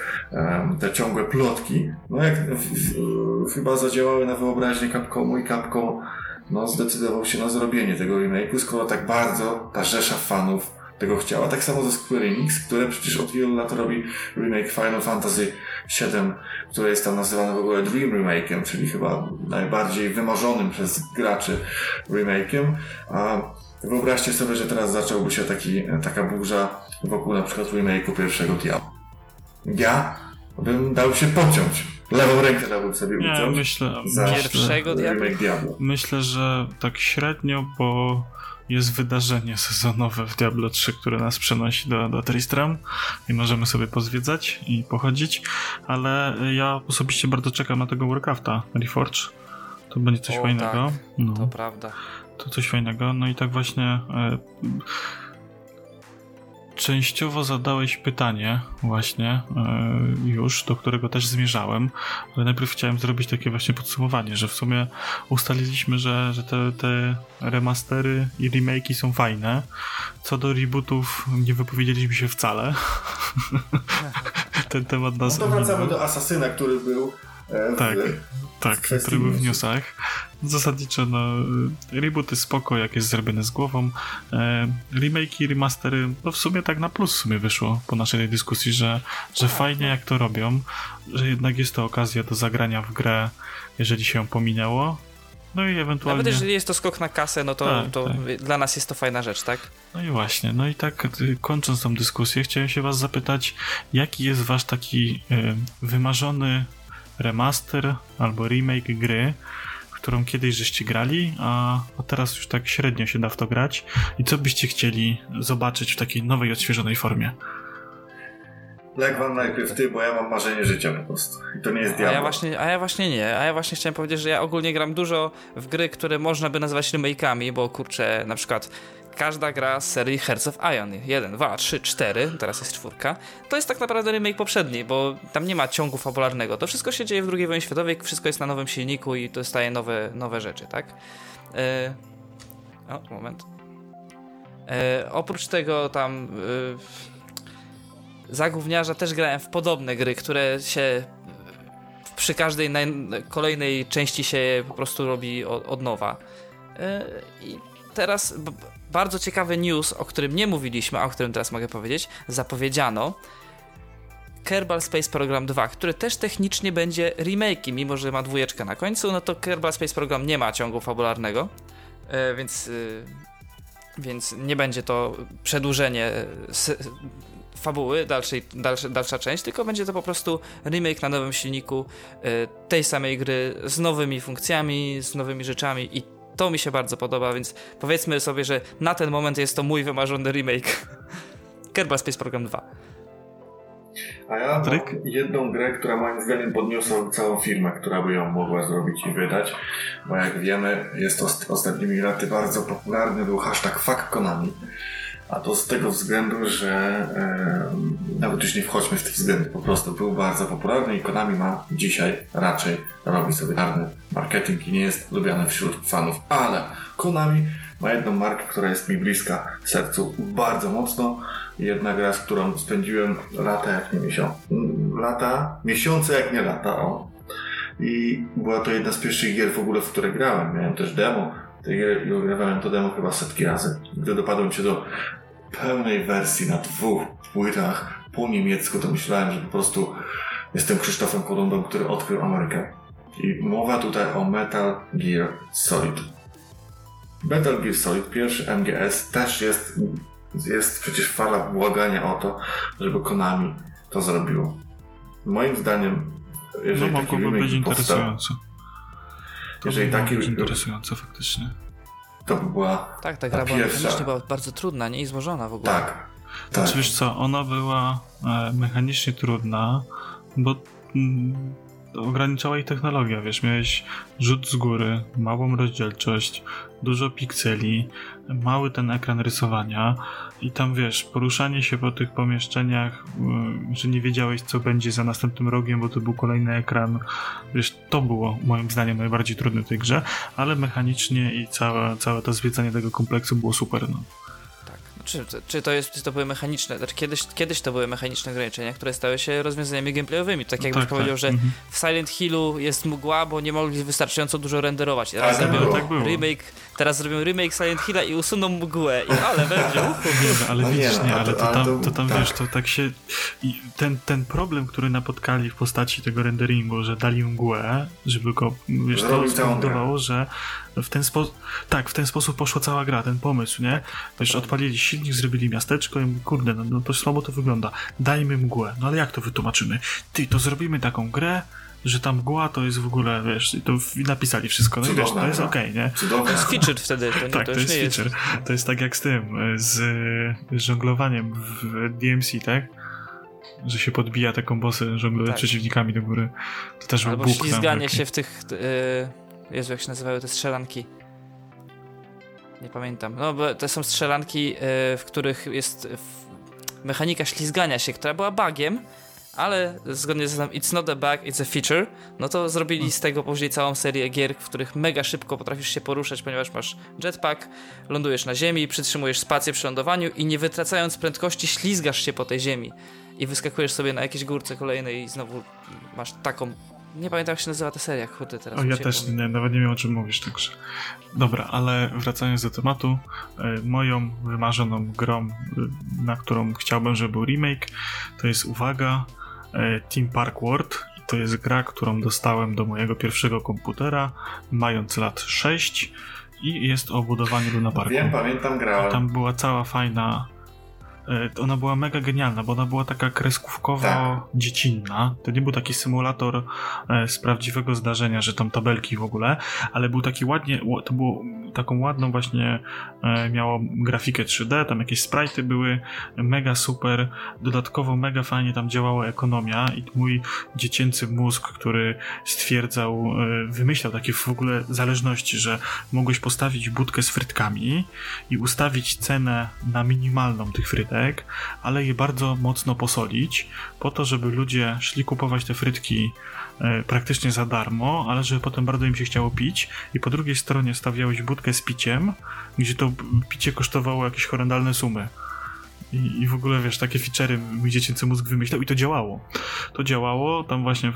Speaker 3: te ciągłe plotki, no jak w, w, chyba zadziałały na wyobraźnię Capcomu i Capcom no, zdecydował się na zrobienie tego remake'u, skoro tak bardzo ta rzesza fanów tego chciała. Tak samo ze Square Enix, które przecież od wielu lat robi remake Final Fantasy VII, które jest tam nazywane w ogóle Dream Remake'em, czyli chyba najbardziej wymarzonym przez graczy remake'em. A wyobraźcie sobie, że teraz zacząłby się taki, taka burza wokół na przykład remake'u pierwszego Diablo. Ja bym dał się pociąć. Lewą rękę dałbym sobie uciąć.
Speaker 1: Nie, myślę,
Speaker 3: za
Speaker 2: pierwszego
Speaker 3: Diablo.
Speaker 1: Myślę, że tak średnio, bo jest wydarzenie sezonowe w Diablo 3, które nas przenosi do, do Tristram i możemy sobie pozwiedzać i pochodzić, ale ja osobiście bardzo czekam na tego Warcrafta Reforge. To będzie coś
Speaker 2: o,
Speaker 1: fajnego.
Speaker 2: Tak,
Speaker 1: no.
Speaker 2: To prawda.
Speaker 1: To coś fajnego. No i tak właśnie e, częściowo zadałeś pytanie właśnie e, już, do którego też zmierzałem, ale najpierw chciałem zrobić takie właśnie podsumowanie, że w sumie ustaliliśmy, że, że te, te remastery i remake'i są fajne. Co do rebootów nie wypowiedzieliśmy się wcale. Ten temat nas...
Speaker 3: No to wracamy do Asasyna, który był
Speaker 1: tak, tak, który był w newsach. Zasadniczo, no, rebooty spoko, jak jest zrobione z głową. E, remake i remastery, no w sumie tak na plus w sumie wyszło po naszej dyskusji, że, że tak, fajnie jak to robią, że jednak jest to okazja do zagrania w grę, jeżeli się ją pominęło. No i ewentualnie...
Speaker 2: Nawet jeżeli jest to skok na kasę, no to, tak, to tak. dla nas jest to fajna rzecz, tak?
Speaker 1: No i właśnie, no i tak kończąc tą dyskusję, chciałem się was zapytać, jaki jest wasz taki y, wymarzony remaster albo remake gry, którą kiedyś żeście grali, a, a teraz już tak średnio się da w to grać. I co byście chcieli zobaczyć w takiej nowej, odświeżonej formie?
Speaker 3: Lek wam najpierw ty, bo ja mam marzenie życia po prostu. I to nie jest diablo.
Speaker 2: A ja właśnie, a ja właśnie nie. A ja właśnie chciałem powiedzieć, że ja ogólnie gram dużo w gry, które można by nazwać remake'ami, bo kurczę, na przykład każda gra z serii Hearts of Iron 1, 2, 3, 4, teraz jest czwórka, to jest tak naprawdę remake poprzedni, bo tam nie ma ciągu fabularnego. To wszystko się dzieje w II wojnie światowej, wszystko jest na nowym silniku i dostaje nowe, nowe rzeczy, tak? E... O, moment. E... Oprócz tego tam... E... Za gówniarza też grałem w podobne gry, które się przy każdej kolejnej części się po prostu robi od, nowa. I teraz bardzo ciekawy news, o którym nie mówiliśmy, a o którym teraz mogę powiedzieć, zapowiedziano Kerbal Space Program 2, który też technicznie będzie remake'iem, mimo że ma dwójeczkę na końcu, no to Kerbal Space Program nie ma ciągu fabularnego, e, więc, e, więc nie będzie to przedłużenie e, fabuły, dalszej, dalsza, dalsza część, tylko będzie to po prostu remake na nowym silniku tej samej gry z nowymi funkcjami, z nowymi rzeczami i to mi się bardzo podoba, więc powiedzmy sobie, że na ten moment jest to mój wymarzony remake. Kerbal Space Program 2.
Speaker 3: A ja mam jedną grę, która moim zdaniem podniosła całą firmę, która by ją mogła zrobić i wydać, bo jak wiemy, jest to ostatnimi laty bardzo popularny był hashtag fuck Konami. A to z tego względu, że e, nawet już nie wchodźmy w te względy, po prostu był bardzo popularny i Konami ma dzisiaj raczej robi sobie czarny marketing i nie jest lubiany wśród fanów, ale Konami ma jedną markę, która jest mi bliska sercu bardzo mocno. Jedna gra, z którą spędziłem lata jak nie miesiące. Lata, miesiące jak nie lata, o. I była to jedna z pierwszych gier w ogóle, w które grałem. Miałem też demo tej gry i ogrywałem to demo chyba setki razy. Gdy dopadłem się do pełnej wersji na dwóch płytach po niemiecku, to myślałem, że po prostu jestem Krzysztofem Kolumbem, który odkrył Amerykę. I mowa tutaj o Metal Gear Solid. Metal Gear Solid, pierwszy MGS, też jest, jest przecież fala błagania o to, żeby Konami to zrobiło. Moim zdaniem, jeżeli
Speaker 1: no,
Speaker 3: taki
Speaker 1: być interesujące.
Speaker 3: Jeżeli taki
Speaker 1: być interesujące faktycznie.
Speaker 3: To by była.
Speaker 2: Tak, ta gra była mechanicznie była bardzo trudna, nie i złożona w ogóle.
Speaker 3: Tak. tak.
Speaker 1: Znaczy, wiesz co, ona była e, mechanicznie trudna, bo mm, ograniczała ich technologia, wiesz, miałeś rzut z góry, małą rozdzielczość, dużo pikseli, mały ten ekran rysowania i tam, wiesz, poruszanie się po tych pomieszczeniach, y, że nie wiedziałeś, co będzie za następnym rogiem, bo to był kolejny ekran, wiesz, to było moim zdaniem najbardziej trudne w tej grze, ale mechanicznie i całe, całe to zwiedzanie tego kompleksu było super, no.
Speaker 2: Czy, czy, to jest, czy to były mechaniczne, znaczy kiedyś, kiedyś to były mechaniczne ograniczenia, które stały się rozwiązaniami gameplayowymi. Tak jakbyś tak, powiedział, tak. że mhm. w Silent Hillu jest mgła, bo nie mogli wystarczająco dużo renderować. Teraz
Speaker 3: tak,
Speaker 2: zrobią
Speaker 3: tak było.
Speaker 2: remake, teraz zrobią remake Silent Hilla i usuną mgłę. I, ale będzie.
Speaker 1: Nie, ale no widzisz, nie, ale to tam, to tam tak. wiesz, to tak się... I ten, ten problem, który napotkali w postaci tego renderingu, że dali mgłę, żeby go, wiesz, to spowodowało, że w ten sposób, tak, w ten sposób poszła cała gra, ten pomysł, nie? Wiesz, odpalili silnik, zrobili miasteczko i kurde, no, no to słabo to wygląda. Dajmy mgłę. No ale jak to wytłumaczymy? Ty, to zrobimy taką grę, że ta mgła to jest w ogóle, wiesz, to napisali wszystko, no i wiesz, to jest okej, okay, nie?
Speaker 2: Cudowne. To jest feature wtedy. To, nie,
Speaker 1: tak, to,
Speaker 2: to
Speaker 1: jest feature. Jest... To jest tak jak z tym, z, z żonglowaniem w DMC, tak? Że się podbija te kombosy, żongluje tak. przeciwnikami do góry. To też
Speaker 2: Albo
Speaker 1: był
Speaker 2: ślizganie się w tych... Yy Jezu, jak się nazywały te strzelanki? Nie pamiętam. No, bo to są strzelanki, e, w których jest mechanika ślizgania się, która była bugiem, ale zgodnie z tym It's not a bug, it's a feature, no to zrobili z tego później całą serię gier, w których mega szybko potrafisz się poruszać, ponieważ masz jetpack, lądujesz na ziemi, przytrzymujesz spację przy lądowaniu i nie wytracając prędkości ślizgasz się po tej ziemi i wyskakujesz sobie na jakieś górce kolejnej i znowu masz taką nie pamiętam jak się nazywa ta seria, kurde teraz.
Speaker 1: O, ja też nie, nawet nie wiem o czym mówisz, także. Dobra, ale wracając do tematu, e, moją wymarzoną grą, e, na którą chciałbym, żeby był remake, to jest, uwaga, e, Team Park World. To jest gra, którą dostałem do mojego pierwszego komputera, mając lat 6 i jest o budowaniu Luna Parku.
Speaker 3: Wiem, pamiętam, grałem.
Speaker 1: I tam była cała fajna ona była mega genialna, bo ona była taka kreskówkowo-dziecinna. To nie był taki symulator e, z prawdziwego zdarzenia, że tam tabelki w ogóle, ale był taki ładnie, to było taką ładną właśnie, e, miało grafikę 3D, tam jakieś sprite'y były, mega super, dodatkowo mega fajnie tam działała ekonomia i mój dziecięcy mózg, który stwierdzał, wymyślał takie w ogóle zależności, że mogłeś postawić budkę z frytkami i ustawić cenę na minimalną tych frytek, frytek, ale je bardzo mocno posolić, po to, żeby ludzie szli kupować te frytki e, praktycznie za darmo, ale żeby potem bardzo im się chciało pić i po drugiej stronie stawiałeś budkę z piciem, gdzie to picie kosztowało jakieś horrendalne sumy. I, I, w ogóle, wiesz, takie feature'y mój dziecięcy mózg wymyślał i to działało. To działało, tam właśnie y,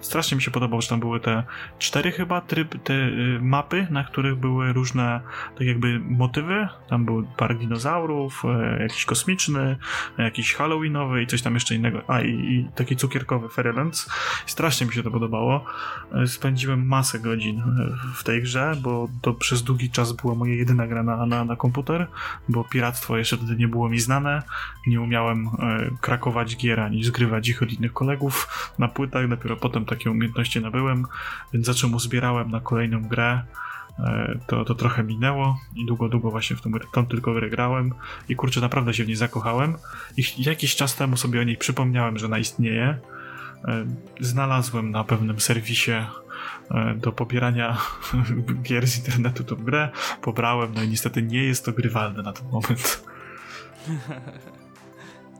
Speaker 1: strasznie mi się podobało, że tam były te cztery chyba tryb, te y, mapy, na których były różne tak jakby motywy. Tam był park dinozaurów, y, jakiś kosmiczny, jakiś halloweenowy i coś tam jeszcze innego. A, i, i taki cukierkowy Fairylands. Strasznie mi się to podobało. Spędziłem masę godzin w tej grze, bo to przez długi czas była moja jedyna gra na, na, na komputer, bo piractwo jeszcze wtedy nie było mi znane nie umiałem e, krakować gier ani zgrywać ich od innych kolegów na płytach, dopiero potem takie umiejętności nabyłem, więc za czym uzbierałem na kolejną grę. E, to, to trochę minęło i długo, długo właśnie w tą, tą tylko grę grałem i kurczę, naprawdę się w niej zakochałem i jakiś czas temu sobie o niej przypomniałem, że ona istnieje. E, znalazłem na pewnym serwisie do pobierania gier z internetu tą grę, pobrałem, no i niestety nie jest to grywalne na ten moment.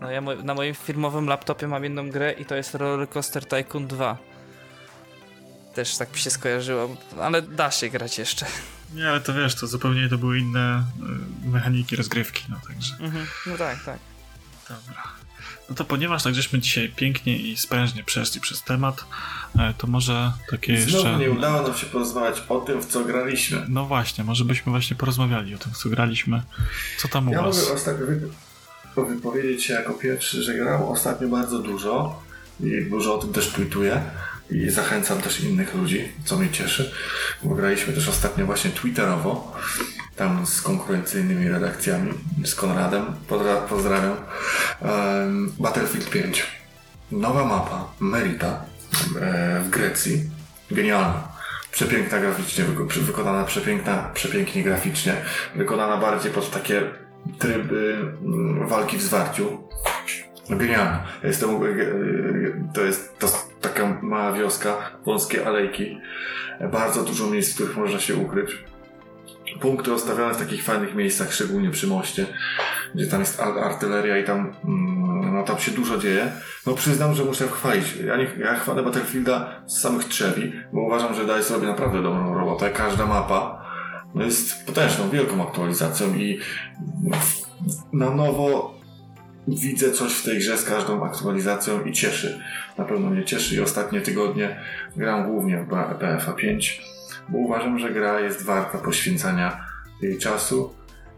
Speaker 2: No ja na moim firmowym laptopie mam jedną grę i to jest Roller Coaster Tycoon 2. Też tak mi się skojarzyło, ale da się grać jeszcze.
Speaker 1: Nie, ale to wiesz, to zupełnie to były inne y, mechaniki rozgrywki, no także.
Speaker 2: Mhm. No tak, tak.
Speaker 1: Dobra. No to ponieważ tak żeśmy dzisiaj pięknie i sprężnie przeszli przez temat, e, to może takie
Speaker 3: Znowu
Speaker 1: jeszcze...
Speaker 3: nie udało nam się porozmawiać o tym, w co graliśmy.
Speaker 1: No właśnie, może byśmy właśnie porozmawiali o tym, w co graliśmy. Co tam u
Speaker 3: ja
Speaker 1: was?
Speaker 3: Ja mogę ostatnio wypowiedzieć się jako pierwszy, że grałem ostatnio bardzo dużo i dużo o tym też tweetuję i zachęcam też innych ludzi, co mnie cieszy, bo graliśmy też ostatnio właśnie twitterowo, tam z konkurencyjnymi redakcjami, z Konradem, pozdrawiam, Battlefield 5. Nowa mapa, Merita e, w Grecji, genialna. Przepiękna graficznie, wykonana przepiękna, przepięknie graficznie, wykonana bardziej pod takie tryby mm, walki w zwarciu. Genialne. Jestem, e, to jest to taka mała wioska, wąskie alejki, bardzo dużo miejsc, w których można się ukryć. Punkty rozstawione w takich fajnych miejscach, szczególnie przy moście, gdzie tam jest artyleria i tam, mm, no, tam się dużo dzieje. No przyznam, że muszę chwalić. Ja, nie, ja chwalę Battlefielda z samych trzewi, bo uważam, że DICE robi naprawdę dobrą robotę. Każda mapa jest potężną, wielką aktualizacją i na nowo widzę coś w tej grze z każdą aktualizacją i cieszy. Na pewno mnie cieszy i ostatnie tygodnie gram głównie w BFA 5, bo uważam, że gra jest warta poświęcania jej czasu,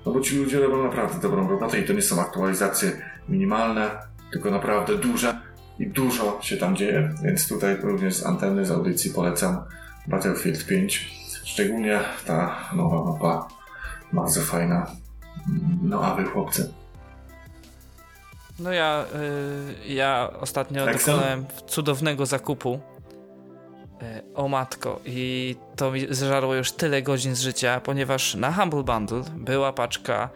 Speaker 3: no bo ci ludzie robią naprawdę dobrą robotę i to nie są aktualizacje minimalne, tylko naprawdę duże i dużo się tam dzieje, więc tutaj również z anteny, z audycji polecam Battlefield 5. Szczególnie ta nowa mapa, bardzo fajna. No a wy chłopcy?
Speaker 2: No ja, y, ja ostatnio Excel? dokonałem cudownego zakupu. Y, o matko, i to mi zżarło już tyle godzin z życia, ponieważ na Humble Bundle była paczka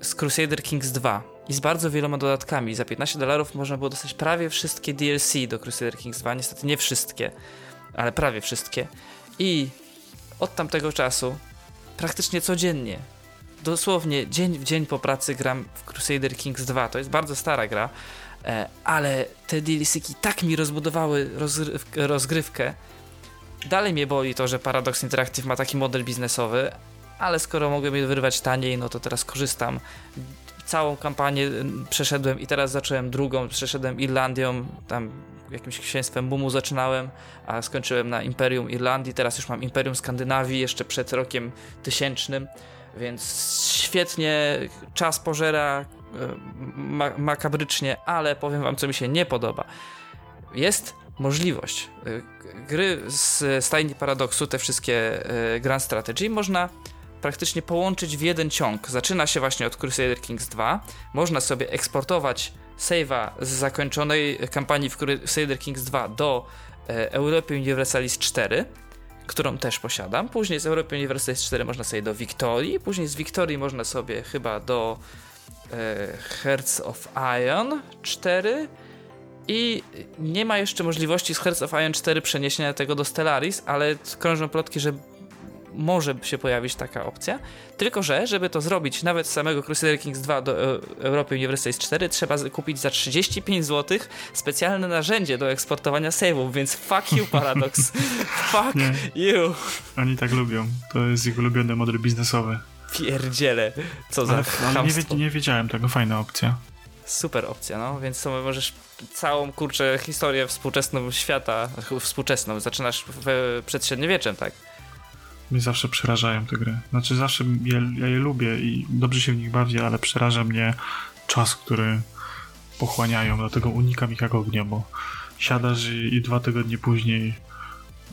Speaker 2: y, z Crusader Kings 2 i z bardzo wieloma dodatkami. Za 15 dolarów można było dostać prawie wszystkie DLC do Crusader Kings 2. Niestety nie wszystkie, ale prawie wszystkie. I od tamtego czasu praktycznie codziennie dosłownie dzień w dzień po pracy gram w Crusader Kings 2. To jest bardzo stara gra, e, ale te DLC-ki tak mi rozbudowały rozgrywkę. Dalej mnie boli to, że Paradox Interactive ma taki model biznesowy, ale skoro mogłem je wyrwać taniej, no to teraz korzystam. Całą kampanię przeszedłem i teraz zacząłem drugą, przeszedłem Irlandią, tam jakimś księstwem Bumu zaczynałem, a skończyłem na Imperium Irlandii, teraz już mam Imperium Skandynawii, jeszcze przed rokiem tysięcznym. Więc świetnie, czas pożera e, ma makabrycznie, ale powiem wam, co mi się nie podoba. Jest możliwość e, gry z stajni paradoksu, te wszystkie e, Grand Strategy, można praktycznie połączyć w jeden ciąg. Zaczyna się właśnie od Crusader Kings 2. Można sobie eksportować save'a z zakończonej kampanii w Crusader Kings 2 do Europy Universalis 4 którą też posiadam. Później z Europy Universalis 4 można sobie do Wiktorii, później z Wiktorii można sobie chyba do e, Hearts of Iron 4 i nie ma jeszcze możliwości z Hearts of Iron 4 przeniesienia tego do Stellaris, ale krążą plotki, że może się pojawić taka opcja. Tylko, że żeby to zrobić nawet z samego Crusader Kings 2 do e Europy Universalis 4 trzeba kupić za 35 zł specjalne narzędzie do eksportowania save'ów, więc fuck you Paradox. fuck Nie. you.
Speaker 1: Oni tak lubią. To jest ich ulubiony model biznesowy.
Speaker 2: Pierdziele. Co za
Speaker 1: ale, ale nie, nie wiedziałem tego, fajna opcja
Speaker 2: super opcja, no, więc to możesz całą, kurczę, historię współczesną świata, współczesną, zaczynasz w, przed średniowieczem, tak?
Speaker 1: Mnie zawsze przerażają te gry. Znaczy zawsze je, ja je lubię i dobrze się w nich bawię, ale przeraża mnie czas, który pochłaniają, dlatego unikam ich jak ognia, bo siadasz i, i dwa tygodnie później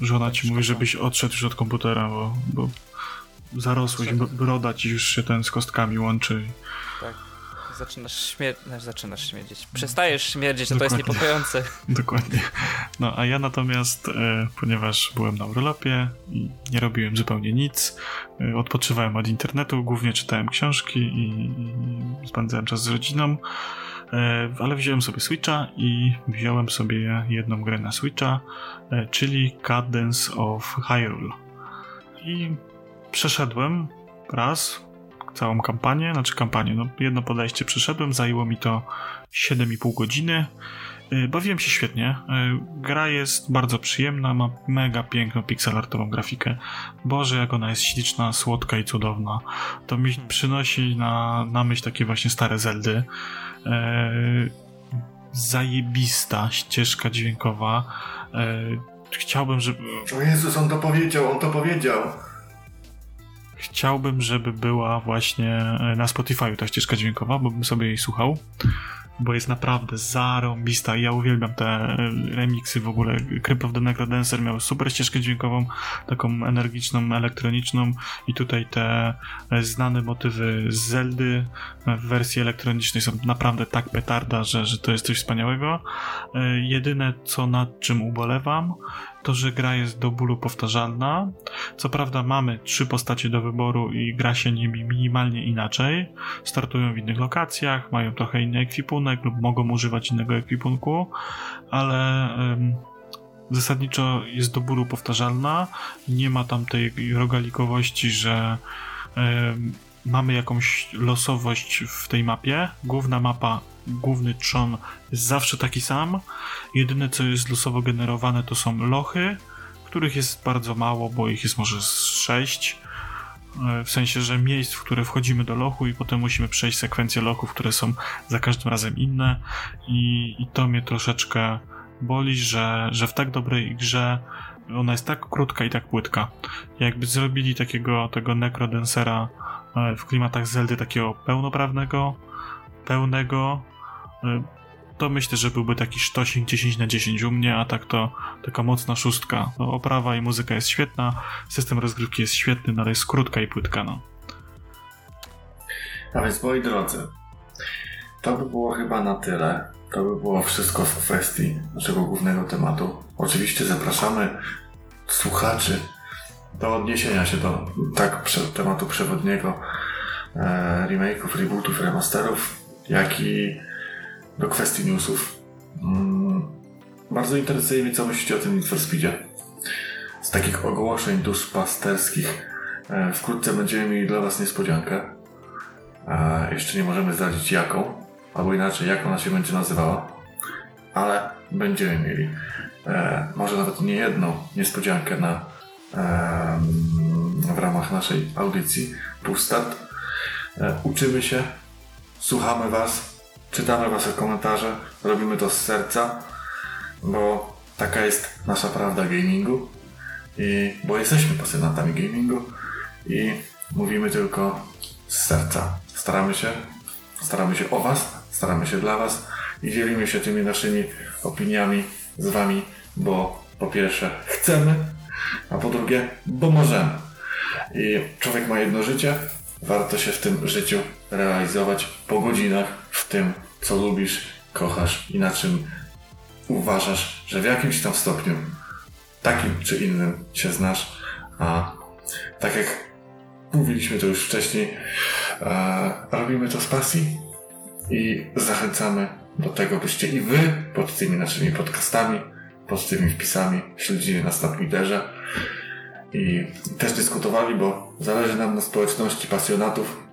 Speaker 1: żona ci mówi, żebyś odszedł już od komputera, bo, bo zarosłeś, broda ci już się ten z kostkami łączy.
Speaker 2: Tak zaczynasz śmierdzieć, znaczy zaczynasz śmierdzieć. Przestajesz śmierdzieć, to, to jest niepokojące.
Speaker 1: Dokładnie. No a ja natomiast, e, ponieważ byłem na urlopie i nie robiłem zupełnie nic, e, odpoczywałem od internetu, głównie czytałem książki i, i spędzałem czas z rodziną, e, ale wziąłem sobie Switcha i wziąłem sobie jedną grę na Switcha, e, czyli Cadence of Hyrule. I przeszedłem raz, całą kampanię, znaczy kampanię, no jedno podejście przeszedłem, zajęło mi to 7,5 godziny. Y, bawiłem się świetnie. Y, gra jest bardzo przyjemna, ma mega piękną pixelartową grafikę. Boże, jak ona jest śliczna, słodka i cudowna. To mi hmm. przynosi na, na myśl takie właśnie stare Zeldy. Y, zajebista ścieżka dźwiękowa. Chciałbym, żeby...
Speaker 3: O Jezus, on to powiedział, on to powiedział.
Speaker 1: Chciałbym, żeby była właśnie e, na Spotify ta ścieżka dźwiękowa, bo bym sobie jej słuchał, bo jest naprawdę zarąbista i ja uwielbiam te e, remixy w ogóle. Crypt of the Necrodancer miał super ścieżkę dźwiękową, taką energiczną, elektroniczną i tutaj te e, znane motywy z Zeldy w wersji elektronicznej są naprawdę tak petarda, że, że to jest coś wspaniałego. Jedyne co nad czym ubolewam to, że gra jest do bólu powtarzalna. Co prawda mamy trzy postacie do wyboru i gra się nimi minimalnie inaczej. Startują w innych lokacjach, mają trochę inny ekwipunek lub mogą używać innego ekwipunku, ale zasadniczo jest do bólu powtarzalna. Nie ma tam tej rogalikowości, że mamy jakąś losowość w tej mapie. Główna mapa, główny trzon jest zawsze taki sam. Jedyne co jest losowo generowane to są lochy, których jest bardzo mało, bo ich jest może 6. E, w sensie, że miejsc, w które wchodzimy do lochu i potem musimy przejść sekwencję lochów, które są za każdym razem inne i, i to mnie troszeczkę boli, że, że w tak dobrej grze ona jest tak krótka i tak płytka. Jakby zrobili takiego tego Necrodensera e, w klimatach Zeldy takiego pełnoprawnego, pełnego, to myślę, że byłby taki sztosik 10 na 10 u mnie, a tak to taka mocna szóstka. No, oprawa i muzyka jest świetna, system rozgrywki jest świetny, no ale jest krótka i płytka, no.
Speaker 3: A więc, moi drodzy, to by było chyba na tyle. To by było wszystko w kwestii naszego głównego tematu. Oczywiście zapraszamy słuchaczy do odniesienia się do tak tematu przewodniego e, remake'ów, rebootów, remasterów, jak i do kwestii newsów. Mm, bardzo interesuje mnie, co myślicie o tym Need for Speedzie. Z takich ogłoszeń duszpasterskich e, wkrótce będziemy mieli dla Was niespodziankę. E, jeszcze nie możemy zdradzić jaką, albo inaczej, jak ona się będzie nazywała, ale będziemy mieli e, może nawet nie jedną niespodziankę na, w ramach naszej audycji Pustart. E, uczymy się, słuchamy Was, czytamy Wasze komentarze, robimy to z serca, bo taka jest nasza prawda gamingu i bo jesteśmy pasjonatami gamingu i mówimy tylko z serca. Staramy się, staramy się o Was, staramy się dla Was i dzielimy się tymi naszymi opiniami z Wami, bo po pierwsze chcemy, a po drugie, bo możemy. I człowiek ma jedno życie, warto się w tym życiu realizować po godzinach w tym, co lubisz, kochasz i na czym uważasz, że w jakimś tam stopniu takim czy innym się znasz, a tak jak mówiliśmy to już wcześniej, e, robimy to z pasji i zachęcamy do tego, byście i wy pod tymi naszymi podcastami, pod tymi wpisami śledzili nas na Twitterze i też dyskutowali, bo zależy nam na społeczności pasjonatów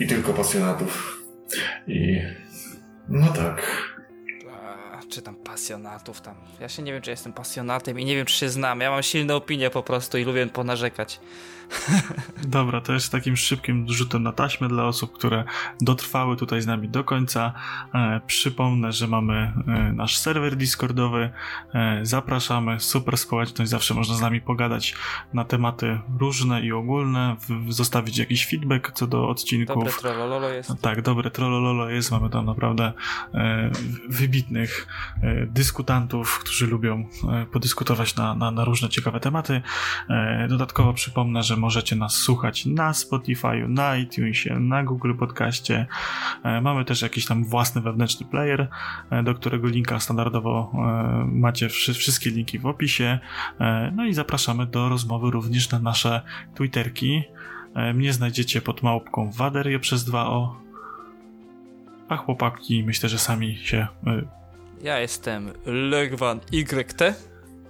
Speaker 3: i tylko pasjonatów. I no tak.
Speaker 2: Czy tam pasjonatów tam. Ja się nie wiem, czy jestem pasjonatem i nie wiem, czy się znam. Ja mam silne opinie po prostu i lubię ponarzekać.
Speaker 1: Dobra, to jest takim szybkim rzutem na taśmę dla osób, które dotrwały tutaj z nami do końca. E, przypomnę, że mamy e, nasz serwer Discordowy. E, zapraszamy, super społeczność, zawsze można z nami pogadać na tematy różne i ogólne, w, zostawić jakiś feedback co do odcinków.
Speaker 2: Dobre trollololo jest.
Speaker 1: Tak, dobre trollololo jest. Mamy tam naprawdę e, wybitnych dyskutantów, którzy lubią e, podyskutować na, na, na różne ciekawe tematy. dodatkowo przypomnę, że możecie nas słuchać na Spotify, na iTunesie, na Google Podcaście. E, mamy też jakiś tam własny wewnętrzny player, e, do którego linka standardowo e, macie wszystkie linki w opisie. No i zapraszamy do rozmowy również na nasze Twitterki. Mnie znajdziecie pod małpką Waderie przez 2O. A chłopaki myślę, że sami się.
Speaker 2: Ja jestem Legwan YT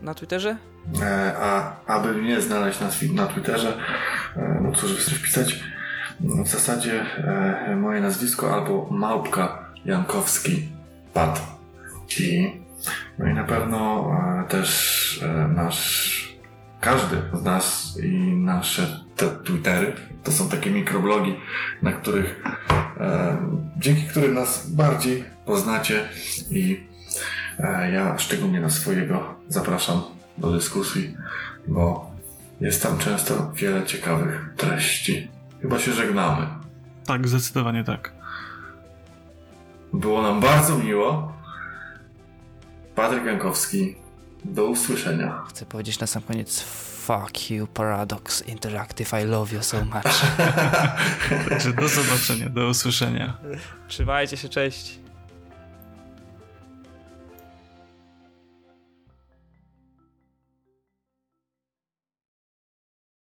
Speaker 2: na Twitterze.
Speaker 3: E, a aby mnie znaleźć na, na Twitterze, e, no cóż chcesz wpisać? W zasadzie e, moje nazwisko albo Małpka Jankowski Pat. I, no i na pewno też nasz każdy z nas i nasze te Twittery to są takie mikroblogi, na których dzięki którym nas bardziej poznacie i ja szczególnie na swojego zapraszam do dyskusji, bo jest tam często wiele ciekawych treści. Chyba się żegnamy.
Speaker 1: Tak, zdecydowanie tak.
Speaker 3: Było nam bardzo miło. Patryk Jankowski, do usłyszenia.
Speaker 2: Chcę powiedzieć na sam koniec fuck you Paradox Interactive, I love you so much.
Speaker 1: Także do zobaczenia, do usłyszenia.
Speaker 2: Trzymajcie się, cześć.